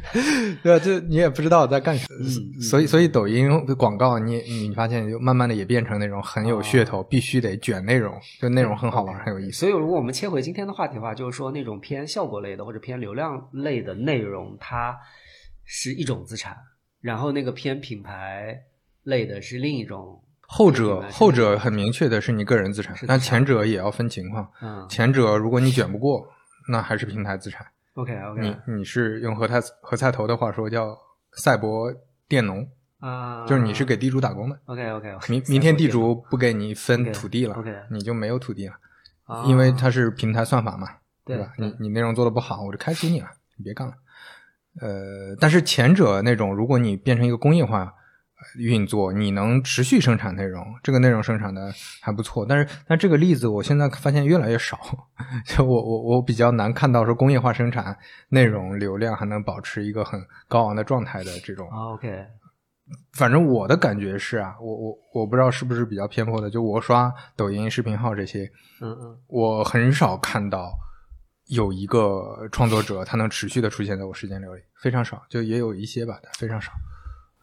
对吧？就你也不知道在干啥。嗯所以，所以抖音广告你你发现就慢慢的也变成那种很有噱头，必须得卷内容，就内容很好玩，很有意思。所以，如果我们切回今天的话题的话，就是说那种偏效果类的或者偏流量类的内容，它是一种资产，然后那个偏品牌类的是另一种。后者后者很明确的是你个人资产是，但前者也要分情况。嗯前者如果你卷不过，那还是平台资产。，OK 你 OK 你你是用何菜何菜头的话说叫赛博佃农，啊，就是你是给地主打工的。OK OK，明明天地主不给你分土地了 OK 你就没有土地了，啊因为它是平台算法嘛，对吧？你你内容做的不好，我就开除你了，你别干了。呃，但是前者那种，如果你变成一个工业化呃运作，你能持续生产内容，这个内容生产的还不错。但是，但这个例子我现在发现越来越少，就我我我比较难看到说工业化生产内容流量还能保持一个很高昂的状态的这种啊 OK 反正我的感觉是啊，我我我不知道是不是比较偏颇的，就我刷抖音视频号这些，嗯嗯。我很少看到有一个创作者他能持续的出现在我时间流里，非常少，就也有一些吧，但非常少。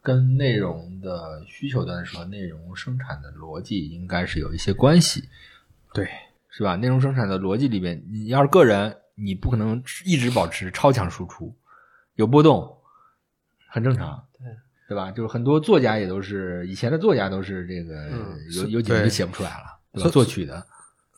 跟内容的需求端和内容生产的逻辑应该是有一些关系，对，是吧？内容生产的逻辑里面，你要是个人，你不可能一直保持超强输出，有波动，很正常，对对吧？就是很多作家也都是以前的作家都是这个、嗯有有几个就写不出来了，对吧？所作曲的，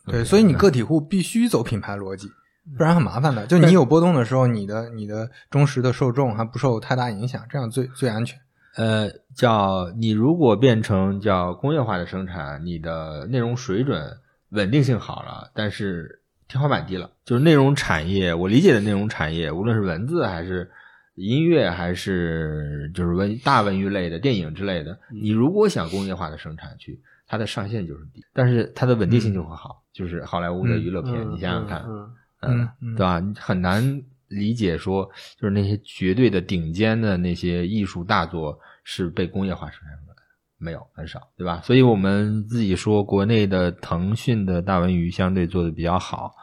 对，所以你个体户必须走品牌逻辑，不然很麻烦的。就你有波动的时候，你的你的忠实的受众还不受太大影响，这样最最安全。呃，叫你如果变成叫工业化的生产，你的内容水准稳定性好了，但是天花板低了。就是内容产业，我理解的内容产业，无论是文字还是音乐，还是就是文大文娱类的电影之类的，你如果想工业化的生产去，它的上限就是低，但是它的稳定性就会好。就是好莱坞的娱乐片，嗯你想想看，嗯嗯嗯对吧？你很难理解说，就是那些绝对的顶尖的那些艺术大作是被工业化生产出来的，没有很少，对吧？所以我们自己说，国内的腾讯的大文娱相对做的比较好，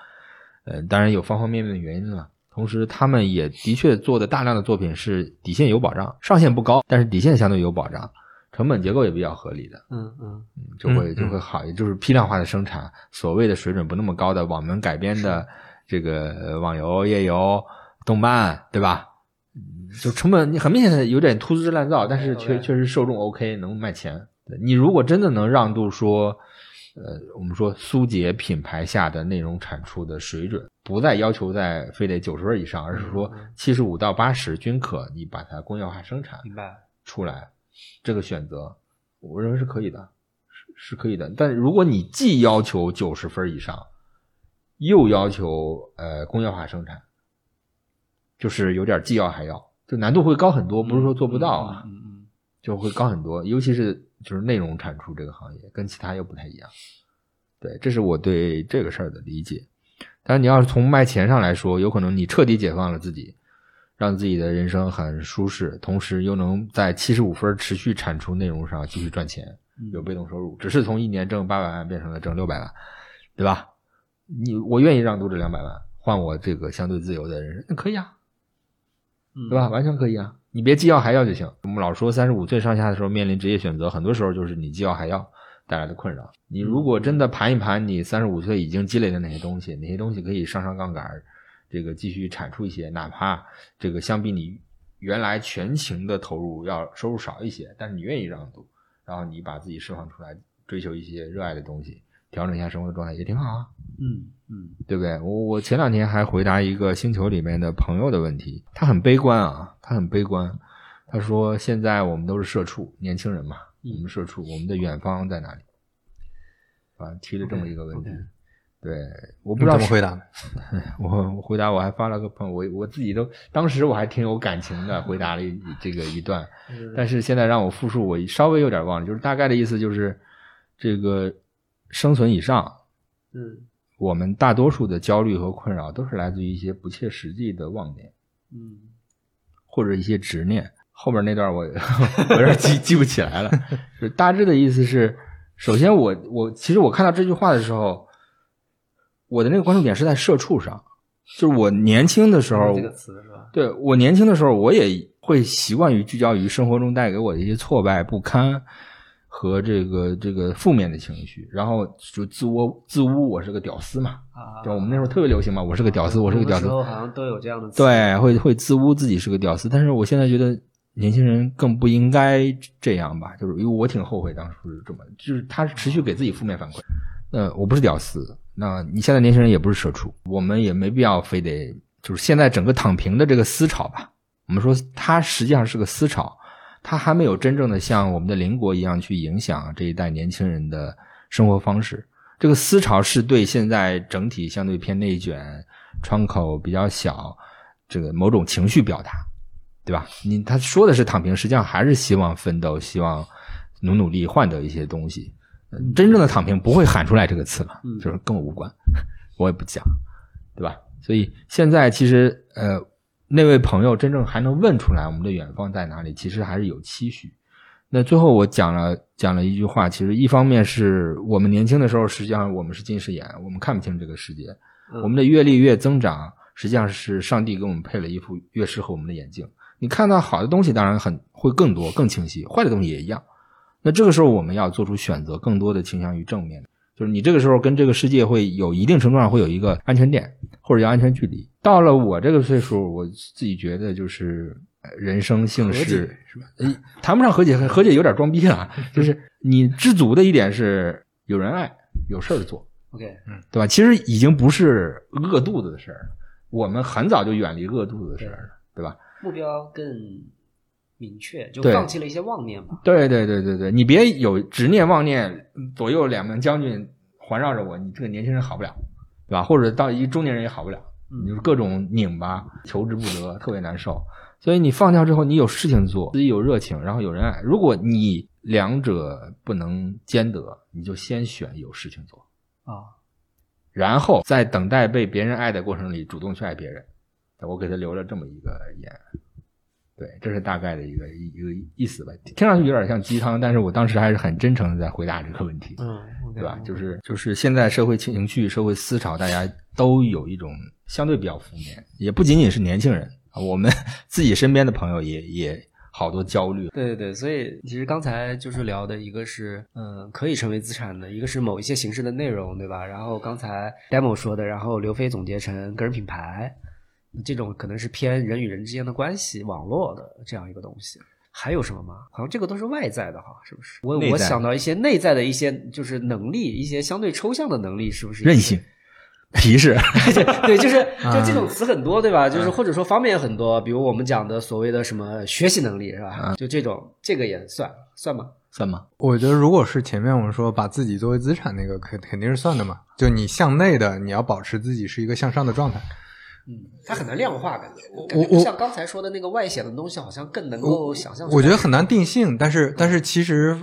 呃，当然有方方面面的原因了。同时，他们也的确做的大量的作品是底线有保障，上限不高，但是底线相对有保障，成本结构也比较合理的。嗯嗯就会嗯就会好，也就是批量化的生产，所谓的水准不那么高的网文改编的这个呃网游、页游、动漫，对吧？嗯就成本你很明显的有点粗制滥造，但是确确实受众 OK，能卖钱。你如果真的能让渡说，呃，我们说苏杰品牌下的内容产出的水准，不再要求在非得九十分以上，而是说七十五到八十均可，你把它工业化生产，明白出来，这个选择，我认为是可以的，是是可以的。但如果你既要求九十分以上，又要求呃工业化生产，就是有点既要还要，就难度会高很多。不是说做不到啊，嗯嗯就会高很多。尤其是就是内容产出这个行业，跟其他又不太一样。对，这是我对这个事儿的理解。但是你要是从卖钱上来说，有可能你彻底解放了自己，让自己的人生很舒适，同时又能在七十五分持续产出内容上继续赚钱，嗯有被动收入，只是从一年挣八百万变成了挣六百万，对吧？你我愿意让渡这两百万，换我这个相对自由的人生，那可以啊，嗯对吧？完全可以啊，你别既要还要就行。我们老说三十五岁上下的时候面临职业选择，很多时候就是你既要还要带来的困扰。你如果真的盘一盘你三十五岁已经积累的哪些东西，哪些东西可以上上杠杆儿，这个继续产出一些，哪怕这个相比你原来全情的投入要收入少一些，但是你愿意让渡，然后你把自己释放出来，追求一些热爱的东西，调整一下生活的状态也挺好啊。嗯嗯对不对？我我前两天还回答一个星球里面的朋友的问题，他很悲观啊，他很悲观。他说：“现在我们都是社畜，年轻人嘛，嗯我们社畜，我们的远方在哪里？”啊，提了这么一个问题。对，我不知道怎么回答？我我回答我还发了个朋友，我我自己都当时我还挺有感情的，回答了一这个一段，但是现在让我复述，我稍微有点忘了，就是大概的意思就是这个生存以上，嗯我们大多数的焦虑和困扰都是来自于一些不切实际的妄念嗯或者一些执念。后边那段我 我有点记记不起来了，就是大致的意思是，首先我我其实我看到这句话的时候，我的那个关注点是在社畜上，就是我年轻的时候，这个词是吧？对我年轻的时候，我也会习惯于聚焦于生活中带给我的一些挫败、不堪和这个这个负面的情绪，然后就自我自污，我是个屌丝嘛。啊，就我们那时候特别流行嘛，我是个屌丝，我是个屌丝那时。候好像都有这样的。对，会会自污自己是个屌丝，但是我现在觉得年轻人更不应该这样吧，就是因为我挺后悔当初是这么，就是他是持续给自己负面反馈。呃，我不是屌丝，那你现在年轻人也不是社畜，我们也没必要非得就是现在整个躺平的这个思潮吧，我们说它实际上是个思潮，它还没有真正的像我们的邻国一样去影响这一代年轻人的生活方式。这个思潮是对现在整体相对偏内卷、窗口比较小，这个某种情绪表达，对吧？你他说的是躺平，实际上还是希望奋斗，希望努努力换得一些东西。呃真正的躺平不会喊出来这个词嘛，嗯就是跟我无关，我也不讲，对吧？所以现在其实呃，那位朋友真正还能问出来我们的远方在哪里，其实还是有期许。那最后我讲了讲了一句话，其实一方面是我们年轻的时候，实际上我们是近视眼，我们看不清这个世界。嗯我们的阅历越增长，实际上是上帝给我们配了一副越适合我们的眼镜。你看到好的东西，当然很会更多、更清晰；坏的东西也一样。那这个时候我们要做出选择，更多的倾向于正面。就是你这个时候跟这个世界会有一定程度上会有一个安全点，或者叫安全距离。到了我这个岁数，我自己觉得就是呃人生幸事是吧？呃，谈不上和解，和解有点装逼了。就是你知足的一点是有人爱，有事儿做。OK，嗯对吧？其实已经不是饿肚子的事儿了，我们很早就远离饿肚子的事儿了，对吧？目标更明确，就放弃了一些妄念吧。对对对对对，你别有执念妄念，左右两名将军环绕着我，你这个年轻人好不了，对吧？或者到一中年人也好不了，嗯你就是各种拧巴，求之不得，特别难受。所以你放掉之后，你有事情做，自己有热情，然后有人爱。如果你两者不能兼得，你就先选有事情做。啊，然后在等待被别人爱的过程里，主动去爱别人。我给他留了这么一个言，对，这是大概的一个一一个意思吧。听上去有点像鸡汤，但是我当时还是很真诚的在回答这个问题，嗯，对吧？就是就是现在社会情绪、社会思潮，大家都有一种相对比较负面，也不仅仅是年轻人，我们 自己身边的朋友也也好多焦虑。对对对，所以其实刚才就是聊的一个是，嗯，可以成为资产的，一个是某一些形式的内容，对吧？然后刚才 demo 说的，然后刘飞总结成个人品牌，这种可能是偏人与人之间的关系、网络的这样一个东西。还有什么吗？好像这个都是外在的哈，是不是？我我想到一些内在的一些就是能力，一些相对抽象的能力，是不是？韧性、皮实，对，就是 啊就这种词很多，对吧？就是或者说方面很多，比如我们讲的所谓的什么学习能力，是吧？就这种，这个也算算吗？算吗？我觉得如果是前面我们说把自己作为资产那个，肯肯定是算的嘛。就你向内的，你要保持自己是一个向上的状态。嗯，它很难量化，感觉我感觉不我像刚才说的那个外显的东西，好像更能够想象出来。我觉得很难定性，但是但是其实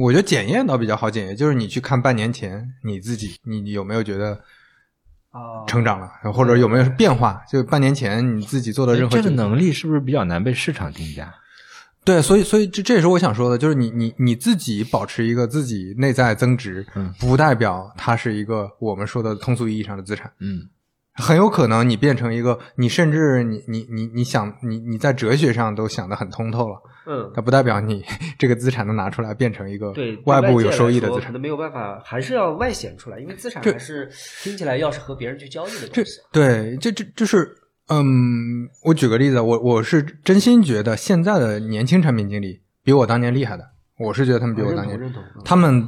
我觉得检验倒比较好检验，就是你去看半年前你自己，你有没有觉得啊，成长了，或者有没有变化？就半年前你自己做的任何这个能力是不是比较难被市场定价？对，所以所以这这也是我想说的，就是你你你自己保持一个自己内在增值，嗯不代表它是一个我们说的通俗意义上的资产。嗯，很有可能你变成一个，你甚至你你你你想你你在哲学上都想得很通透了，嗯，它不代表你 这个资产能拿出来变成一个对，外部有收益的资产。说可能没有办法，还是要外显出来，因为资产还是听起来要是和别人去交易的东西。对，这这就是嗯，我举个例子，我我是真心觉得现在的年轻产品经理比我当年厉害的，我是觉得他们比我当年他们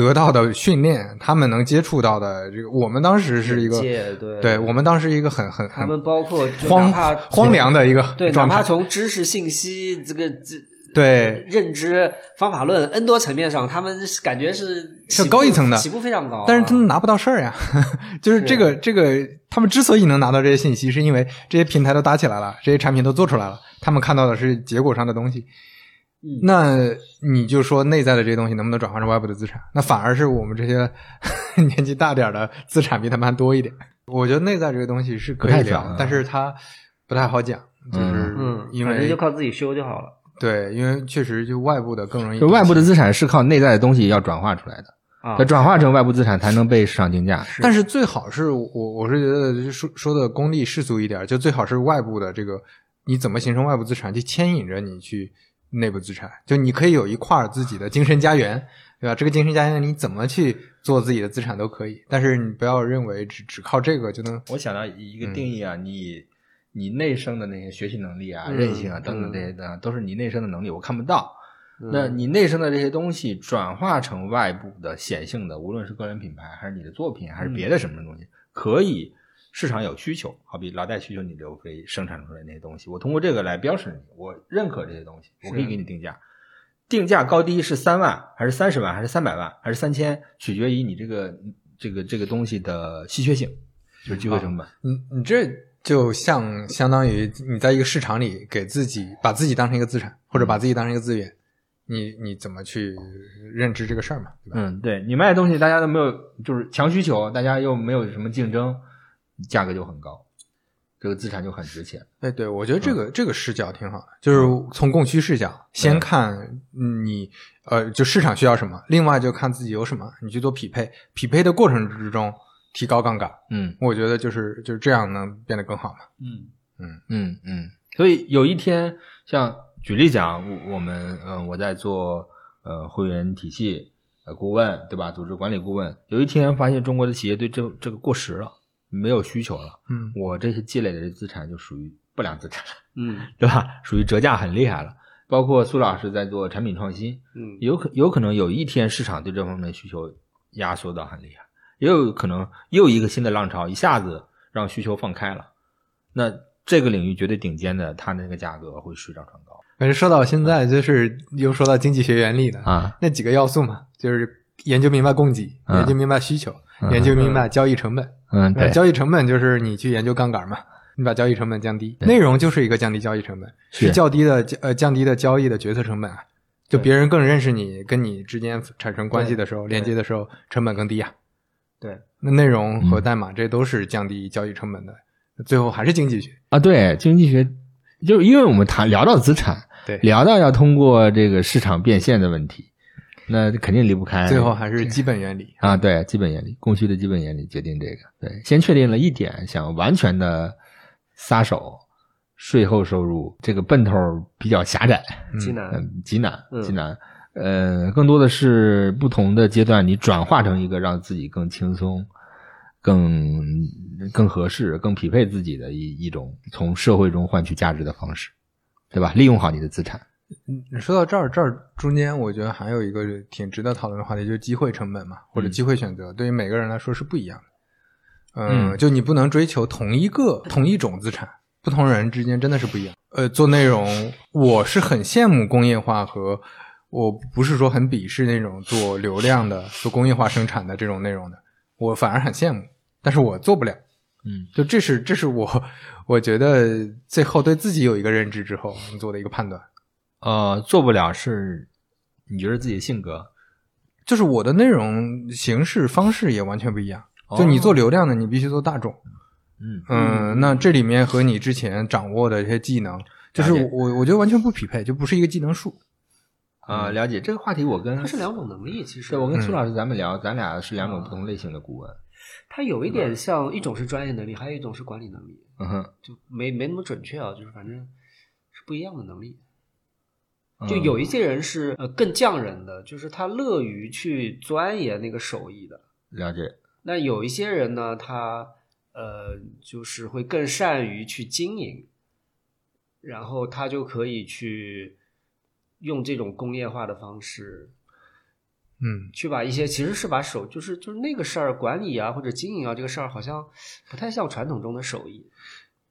得到的训练，他们能接触到的这个，我们当时是一个，对对我们当时一个很很很他们包括荒荒凉的一个对，哪。怕从知识信息这个这对认知、方法论 N 多层面上，他们感觉是是高一层的起步非常高啊。但是他们拿不到事儿呀，就是这个这个，他们之所以能拿到这些信息，是因为这些平台都搭起来了，这些产品都做出来了，他们看到的是结果上的东西。嗯那你就说内在的这些东西能不能转化成外部的资产？那反而是我们这些 年纪大点儿的资产比他们还多一点。我觉得内在这个东西是可以聊但是它不太好讲，就是嗯，因为就靠自己修就好了对，因为确实就外部的更容易就外部的资产是靠内在的东西要转化出来的，啊它。转化成外部资产才能被市场竞价。但是最好是我我是觉得就是说说的功利世俗一点，就最好是外部的这个你怎么形成外部资产，去牵引着你去内部资产。就你可以有一块儿自己的精神家园，对吧？这个精神家园你怎么去做自己的资产都可以，但是你不要认为只只靠这个就能。我想到一个嗯定义啊，你你内生的那些学习能力啊、嗯韧性啊等等嗯这些的，都是你内生的能力，我看不到。嗯那你内生的这些东西转化成外部的显性的，无论是个人品牌，还是你的作品，还是别的什么东西，可以市场有需求，好比老戴需求你刘飞生产出来那些东西，我通过这个来标识你，我认可这些东西，我可以给你定价。定价高低是三万还是三十万还是三百万还是三千，取决于你这个这个这个东西的稀缺性，就是机会成本。你你这就像相当于你在一个市场里给自己把自己当成一个资产，或者把自己当成一个资源，你你怎么去认知这个事儿嘛？对吧？嗯，对你卖的东西大家都没有，就是强需求，大家又没有什么竞争，价格就很高，这个资产就很值钱。哎，对，我觉得这个、这个视角挺好的，就是从供需视角，先看你呃，就市场需要什么，另外就看自己有什么，你去做匹配。匹配的过程之中，提高杠杆，嗯我觉得就是就是这样能变得更好嘛。嗯嗯嗯嗯，所以有一天，像举例讲，我我们嗯、呃我在做呃会员体系呃顾问，对吧？组织管理顾问，有一天发现中国的企业对这这个过时了，没有需求了，嗯我这些积累的这资产就属于不良资产了，嗯 对吧？属于折价很厉害了。包括苏老师在做产品创新，嗯有可有可能有一天市场对这方面的需求压缩到很厉害，也有可能又一个新的浪潮一下子让需求放开了，那这个领域绝对顶尖的，它那个价格会水涨船高反正说到现在，就是又说到经济学原理了，啊。那几个要素嘛，就是研究明白供给，嗯研究明白需求，嗯研究明白交易成本。嗯，呃对，交易成本就是你去研究杠杆嘛，你把交易成本降低，内容就是一个降低交易成本，是。是较低的呃降低的交易的决策成本啊。就别人更认识你，跟你之间产生关系的时候，对。连接的时候，成本更低啊。对，那内容和嗯代码这都是降低交易成本的，最后还是经济学。啊，对，经济学就是因为我们谈聊到资产，对，聊到要通过这个市场变现的问题，那肯定离不开最后还是基本原理。啊，对，基本原理，供需的基本原理决定这个。对，先确定了一点，想完全的撒手，税后收入这个奔头比较狭窄，极难。嗯，极难，嗯极难。呃，更多的是不同的阶段，你转化成一个让自己更轻松、更更合适、更匹配自己的一一种从社会中换取价值的方式，对吧？利用好你的资产。嗯说到这儿，这儿中间我觉得还有一个挺值得讨论的话题，就是机会成本嘛，或者嗯机会选择，对于每个人来说是不一样的。嗯，嗯就你不能追求同一个同一种资产，不同人之间真的是不一样。呃，做内容，我是很羡慕工业化和，我不是说很鄙视那种做流量的、做工业化生产的这种内容的，我反而很羡慕，但是我做不了。嗯就这是这是我我觉得最后对自己有一个认知之后做的一个判断。呃，做不了是你觉得自己的性格，就是我的内容形式方式也完全不一样。哦就你做流量的，你必须做大众。嗯嗯，那这里面和你之前掌握的一些技能，就是我我我觉得完全不匹配，就不是一个技能树。啊、了解这个话题，我跟它是两种能力，其实对我跟苏嗯老师咱们聊，咱俩是两种不同类型的顾问。它有一点像，一种是专业能力，还有一种是管理能力，嗯哼，就没没那么准确啊，就是反正是不一样的能力。嗯就有一些人是呃更匠人的，就是他乐于去钻研那个手艺的。了解，那有一些人呢，他呃就是会更善于去经营，然后他就可以去用这种工业化的方式嗯，去把一些其实是把手就是就是那个事儿管理啊或者经营啊这个事儿好像不太像传统中的手艺。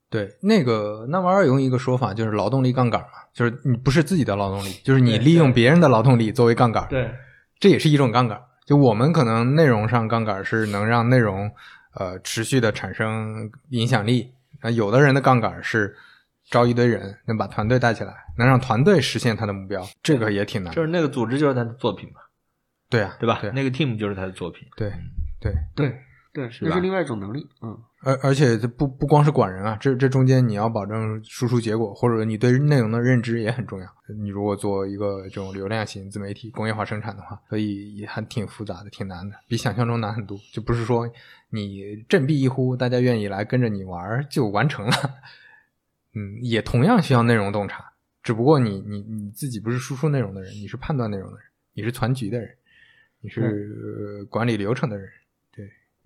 对，那个那玩意儿用一个说法就是劳动力杠杆嘛，就是你不是自己的劳动力，就是你利用别人的劳动力作为杠杆，对，这也是一种杠杆。就我们可能内容上杠杆是能让内容呃持续的产生影响力，啊，有的人的杠杆是招一堆人，能把团队带起来，能让团队实现他的目标，这个也挺难就。是那个组织就是他的作品嘛，对啊，对吧？对那个 team 就是他的作品。对对，对对，是吧那是另外一种能力，嗯，而而且这不不光是管人啊，这这中间你要保证输出结果，或者你对内容的认知也很重要。你如果做一个这种流量型自媒体工业化生产的话，所以也还挺复杂的，挺难的，比想象中难很多。就不是说你振臂一呼，大家愿意来跟着你玩就完成了。嗯，也同样需要内容洞察，只不过你你你自己不是输出内容的人，你是判断内容的人，你是传局的人，你是、呃管理流程的人，对，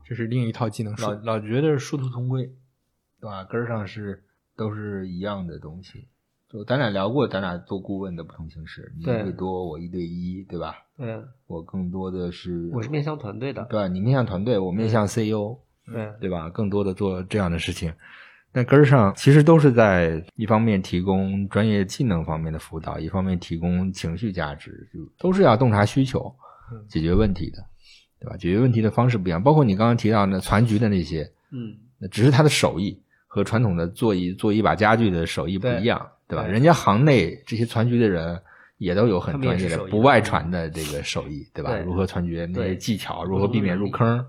这是另一套技能树老。老觉得殊途同归，对吧？根儿上是都是一样的东西。就咱俩聊过，咱俩做顾问的不同形式，你一对对多，我一对一，对吧？对，我更多的是我是面向团队的，对吧？你面向团队，我面向 CEO，对对吧？更多的做这样的事情。但根儿上其实都是在一方面提供专业技能方面的辅导，一方面提供情绪价值，就都是要洞察需求嗯、解决问题的，对吧？解决问题的方式不一样，包括你刚刚提到那攒局的那些，嗯，那只是他的手艺和传统的做一做一把家具的手艺不一样，对吧？人家行内这些攒局的人也都有很专业的不外传的这个手艺，对吧？对如何攒局那些技巧，如何避免入坑，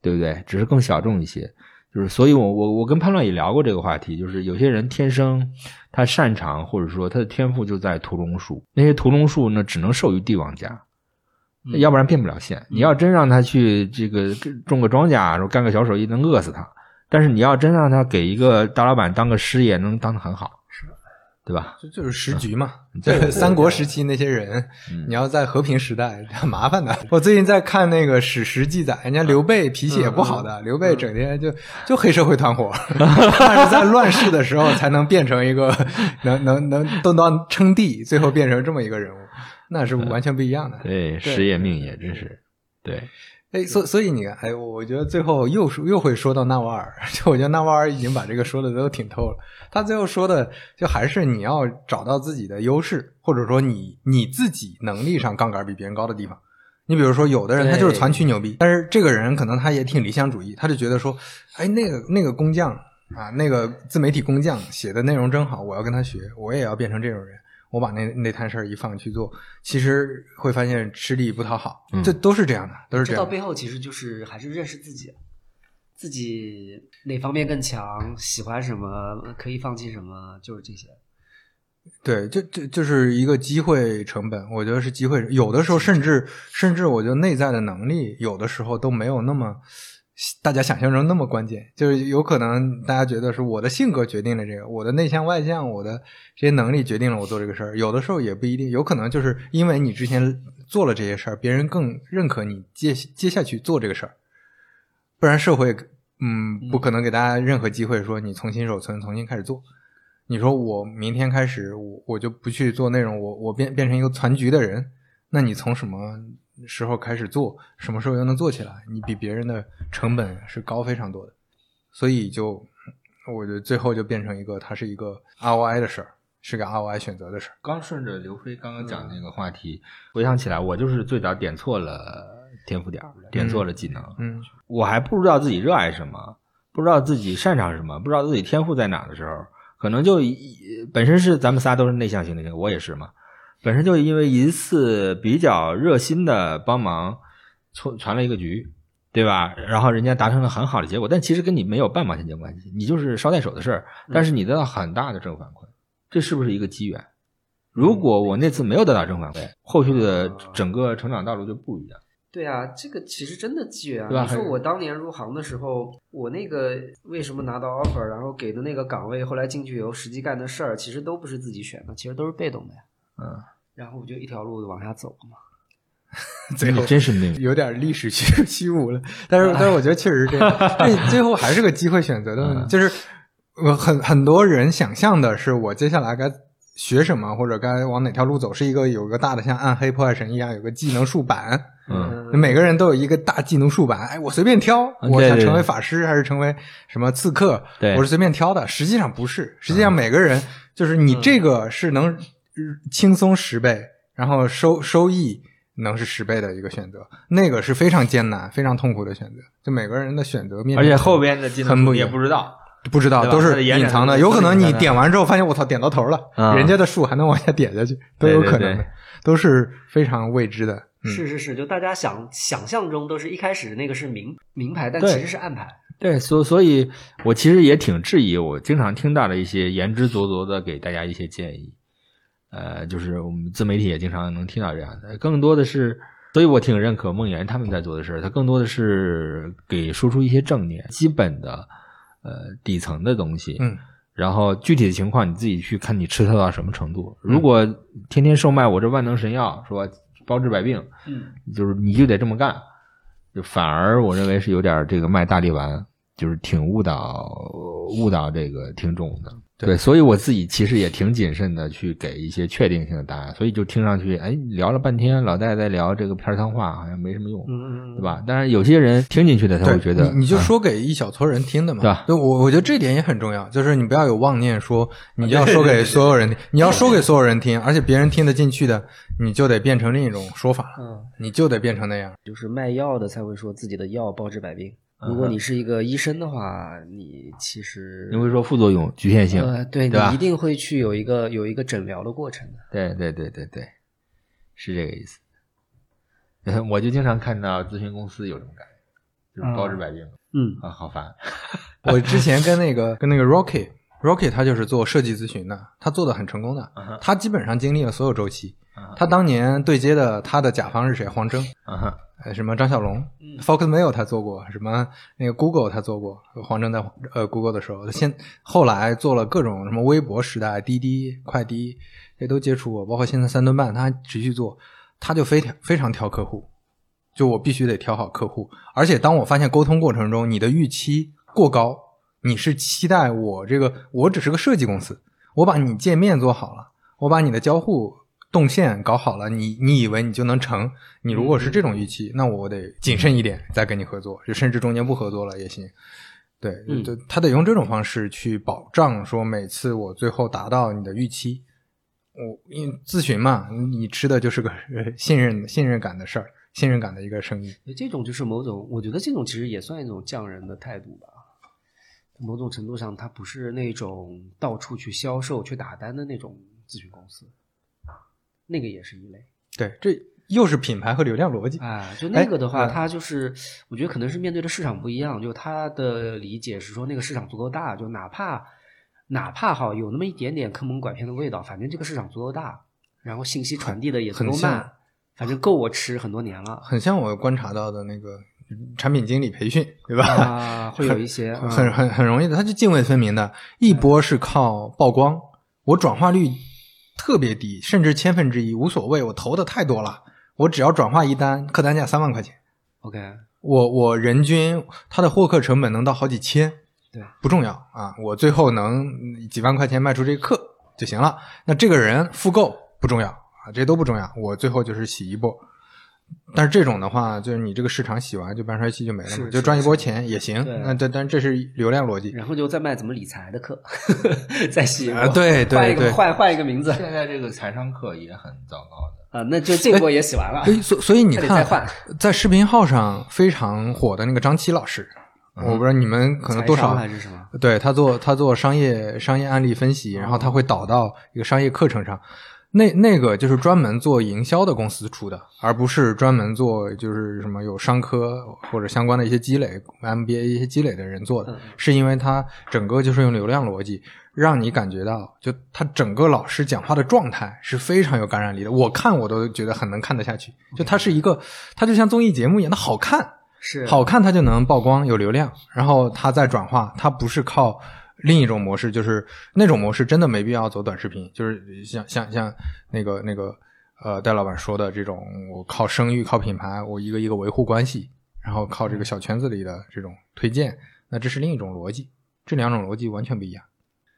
对不对？只是更小众一些。就是，所以我我我跟潘乱也聊过这个话题，就是有些人天生他擅长，或者说他的天赋就在屠龙术，那些屠龙术呢只能授予帝王家，嗯。要不然变不了现。你要真让他去这个种个庄稼，然后干个小手艺，能饿死他。但是你要真让他给一个大老板当个师爷，能当得很好，是，对吧？这就是时局嘛，三国时期那些人，嗯。你要在和平时代很麻烦的。我最近在看那个史实记载，人家刘备脾气也不好的，刘备整天就就黑社会团伙，但是在乱世的时候才能变成一个 能能能动到称帝，最后变成这么一个人物，那是完全不一样的。对，师爷命也真是，对，哎，所所以你看，哎，我觉得最后又说又会说到纳瓦尔，就我觉得纳瓦尔已经把这个说的都挺透了。他最后说的就还是你要找到自己的优势，或者说你你自己能力上杠杆比别人高的地方。你比如说，有的人他就是对传驱牛逼，但是这个人可能他也挺理想主义，他就觉得说，哎，那个那个工匠啊，那个自媒体工匠写的内容真好，我要跟他学，我也要变成这种人。我把那那摊事儿一放去做，其实会发现吃力不讨好，嗯这都是这样的，都是这样。这到背后其实就是还是认识自己，自己哪方面更强，喜欢什么，可以放弃什么，就是这些。对，就就就是一个机会成本，我觉得是机会。有的时候甚至甚至，我觉得内在的能力，有的时候都没有那么大家想象中那么关键。就是有可能大家觉得是我的性格决定了这个，我的内向外向，我的这些能力决定了我做这个事儿。有的时候也不一定，有可能就是因为你之前做了这些事儿，别人更认可你接接下去做这个事儿，不然社会嗯不可能给大家任何机会说你重新手村，重新开始做。你说我明天开始，我我就不去做内容，我我变变成一个攒局的人，那你从什么时候开始做，什么时候又能做起来？你比别人的成本是高非常多的，所以就我觉得最后就变成一个，它是一个 ROI 的事儿，是个 ROI 选择的事儿。刚顺着刘飞刚刚讲那个话题，回想起来，我就是最早点错了天赋点，点错了技能，嗯我还不知道自己热爱什么，不知道自己擅长什么，不知道自己天赋在哪的时候，可能就一本身是咱们仨都是内向型的人，我也是嘛，本身就因为一次比较热心的帮忙传传了一个局，对吧？然后人家达成了很好的结果，但其实跟你没有半毛钱关系，你就是捎带手的事儿，但是你得到很大的正反馈，这是不是一个机缘？如果我那次没有得到正反馈，后续的整个成长道路就不一样。对啊，这个其实真的机缘啊！你说我当年入行的时候，我那个为什么拿到 offer，然后给的那个岗位，后来进去以后实际干的事儿，其实都不是自己选的，其实都是被动的呀。嗯，然后我就一条路往下走了嘛。最后真是命。运。有点历史虚虚无了，但是但是我觉得确实是这样，这最后还是个机会选择的问题，嗯。就是我很很多人想象的是我接下来该学什么或者该往哪条路走，是一个有个大的像暗黑破坏神一样有个技能树板，嗯。每个人都有一个大技能树板，哎，我随便挑，我想成为法师还是成为什么刺客，对。我是随便挑的。实际上不是，实际上每个人就是你这个是能呃轻松十倍，然后收收益能是十倍的一个选择，那个是非常艰难、非常痛苦的选择。就每个人的选择面，而且后边的技能也很不一样不知道，不知道都是隐藏的，有可能你点完之后发现我操点到头了，嗯人家的数还能往下点下去，都有可能的，对对对都是非常未知的。嗯、是是是，就大家想想象中都是一开始那个是明明牌，但其实是暗牌。对，所所以，我其实也挺质疑，我经常听到的一些言之凿凿的给大家一些建议，呃，就是我们自媒体也经常能听到这样的，更多的是，所以我挺认可梦岩他们在做的事儿，他更多的是给输出一些正念、基本的，呃，底层的东西，嗯，然后具体的情况你自己去看你吃透到什么程度。如果天天售卖我这万能神药，说包治百病，嗯，就是你就得这么干，就反而我认为是有点这个卖大力丸，就是挺误导误导这个听众的。对所以我自己其实也挺谨慎的去给一些确定性的答案，所以就听上去，哎，聊了半天，老戴在聊这个片儿汤话，好像没什么用，嗯嗯对吧？但是有些人听进去的，他，会觉得，你你就啊说给一小撮人听的嘛，对吧我我觉得这点也很重要，就是你不要有妄念说你要说给所有人听，你要说给所有人听，而且别人听得进去的，你就得变成另一种说法了，嗯，你就得变成那样。就是卖药的才会说自己的药包治百病。嗯如果你是一个医生的话，你其实你会说副作用局限性，呃，对对你一定会去有一个有一个诊疗的过程的。对对对对对，是这个意思。我就经常看到咨询公司有这种感觉，就是包治百病、嗯啊，好烦。我之前跟那个跟那个 Rocky Rocky 他就是做设计咨询的，他做的很成功的他基本上经历了所有周期。他当年对接的他的甲方是谁？黄峥。啊哈，呃，什么张小龙、f o x Mail 他做过，什么那个 Google 他做过，黄峥在呃 Google 的时候，现后来做了各种什么微博时代、滴滴、快滴，这都接触过，包括现在三顿半他还持续做，他就非常非常挑客户，就我必须得挑好客户，而且当我发现沟通过程中你的预期过高，你是期待我这个我只是个设计公司，我把你界面做好了，我把你的交互动线搞好了，你你以为你就能成？你如果是这种预期，那我得谨慎一点再跟你合作，就甚至中间不合作了也行。对，嗯对，他得用这种方式去保障说每次我最后达到你的预期。我因为咨询嘛，你吃的就是个呃 信任信任感的事儿，信任感的一个生意。这种就是某种，我觉得这种其实也算一种匠人的态度吧。某种程度上，它不是那种到处去销售、去打单的那种咨询公司，那个也是一类。对，这又是品牌和流量逻辑。啊，就那个的话，哎嗯他就是我觉得可能是面对的市场不一样，就他的理解是说那个市场足够大，就哪怕哪怕哈有那么一点点坑蒙拐骗的味道，反正这个市场足够大，然后信息传递的也足够很慢，反正够我吃很多年了很像我观察到的那个产品经理培训，对吧？啊，会有一些很很很很容易的，它就泾渭分明的。一波是靠曝光，我转化率特别低，甚至千分之一无所谓，我投的太多了，我只要转化一单，客单价三万块钱，OK，我我人均它的获客成本能到好几千，对，不重要啊，我最后能嗯几万块钱卖出这个课就行了。那这个人复购不重要啊，这都不重要，我最后就是洗一波。但是这种的话，就是你这个市场洗完，就半衰期就没了嘛，就赚一波钱也行。那但但这是流量逻辑。然后就再卖怎么理财的课，再洗一波啊对对换一个对换换一个名字现在这个财商课也很糟糕的。啊，那就这波也洗完了，所以所所以你看换，在视频号上非常火的那个张琪老师，我不知道你们可能多少还是什么？对他做他做商业商业案例分析，然后他会导到一个商业课程上。那那个就是专门做营销的公司出的，而不是专门做就是什么有商科或者相关的一些积累 MBA 一些积累的人做的嗯，是因为它整个就是用流量逻辑，让你感觉到就他整个老师讲话的状态是非常有感染力的。我看我都觉得很能看得下去，就它是一个，它就像综艺节目一样，他好看，是。好看，它就能曝光有流量，然后它再转化，它不是靠另一种模式，就是那种模式真的没必要走短视频，就是像像像那个那个呃戴老板说的这种，我靠声誉、靠品牌，我一个一个维护关系，然后靠这个小圈子里的这种推荐，那这是另一种逻辑，这两种逻辑完全不一样。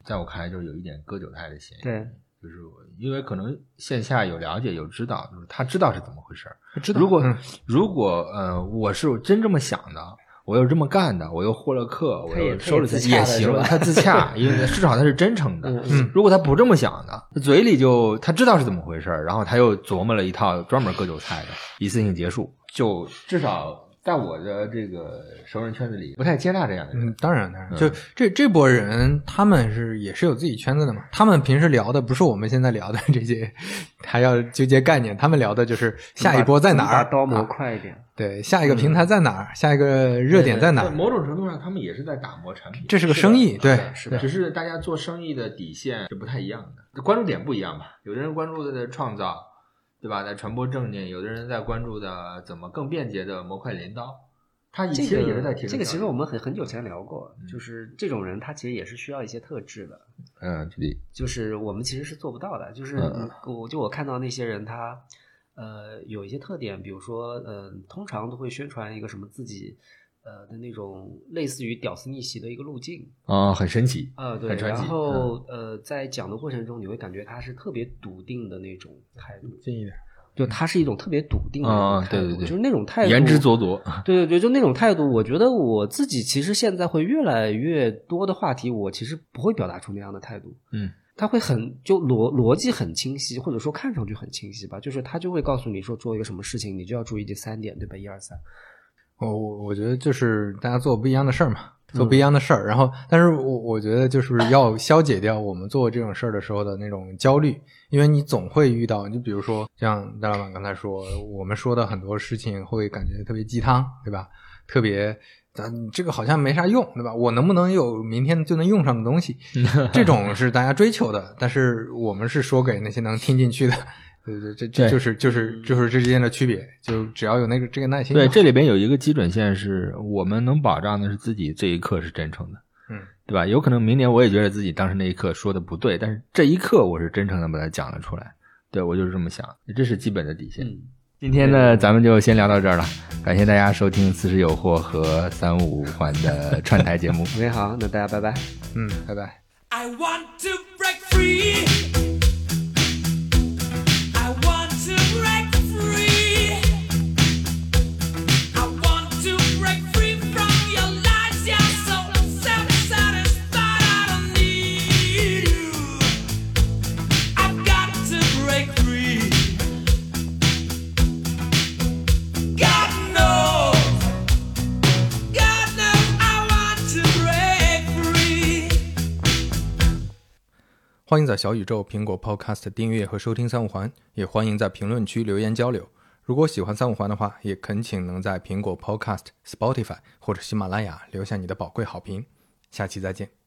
在我看来，就是有一点割韭菜的嫌疑。对，就是因为可能线下有了解有知道，就是他知道是怎么回事儿。知道如果、嗯如果呃我是真这么想的，我又这么干的，我又获了客，我又收了钱也行，他自洽，因为至少他是真诚的。如果他不这么想的，他嘴里就他知道是怎么回事儿，然后他又琢磨了一套专门割韭菜的，一次性结束，就至少在我的这个熟人圈子里不太接纳这样的人。嗯，当然，当然，嗯就这这波人，他们是也是有自己圈子的嘛。他们平时聊的不是我们现在聊的这些，还要纠结概念。他们聊的就是下一波在哪儿，磨啊快一点。对，下一个平台在哪儿，下一个热点在哪儿，某种程度上，他们也是在打磨产品。这是个生意，对，是的只是大家做生意的底线是不太一样的，关注点不一样吧？有的人关注的是创造，对吧？在传播正念；有的人在关注的怎么更便捷的模块镰刀。他其这实也是在个提升效率这个其实我们很很久前聊过，嗯就是这种人他其实也是需要一些特质的，嗯，就是我们其实是做不到的。就是嗯我就我看到那些人他呃有一些特点，比如说呃通常都会宣传一个什么自己呃的那种类似于屌丝逆袭的一个路径哦，很神奇。啊、对，很传奇然后呃在讲的过程中你会感觉他是特别笃定的那种态度，近一点。就他是一种特别笃定的那啊种态度，对对对就是那种态度言之凿凿，对对对，就那种态度，我觉得我自己其实现在会越来越多的话题，我其实不会表达出那样的态度。嗯，他会很就逻逻辑很清晰，或者说看上去很清晰吧，就是他就会告诉你说做一个什么事情，你就要注意这三点，对吧？一二三。我我我觉得就是大家做不一样的事儿嘛，做不一样的事儿。然后，但是我我觉得就是要消解掉我们做这种事儿的时候的那种焦虑，因为你总会遇到，你比如说像大老板刚才说，我们说的很多事情会感觉特别鸡汤，对吧？特别。咱这个好像没啥用，对吧？我能不能有明天就能用上的东西？这种是大家追求的，但是我们是说给那些能听进去的。对对，这这就是就是就是这之间的区别，就只要有那个这个耐心。对，这里边有一个基准线是我们能保障的是自己这一刻是真诚的，嗯，对吧？有可能明年我也觉得自己当时那一刻说的不对，但是这一刻我是真诚的把它讲了出来。对我就是这么想，这是基本的底线。嗯，今天呢，咱们就先聊到这儿了，感谢大家收听《四十有货》和三五环的串台节目。OK，好，那大家拜拜。嗯，拜拜。I want to break free. 欢迎在小宇宙、苹果 Podcast 订阅和收听三五环，也欢迎在评论区留言交流。如果喜欢三五环的话，也恳请能在苹果 Podcast、Spotify 或者喜马拉雅留下你的宝贵好评。下期再见。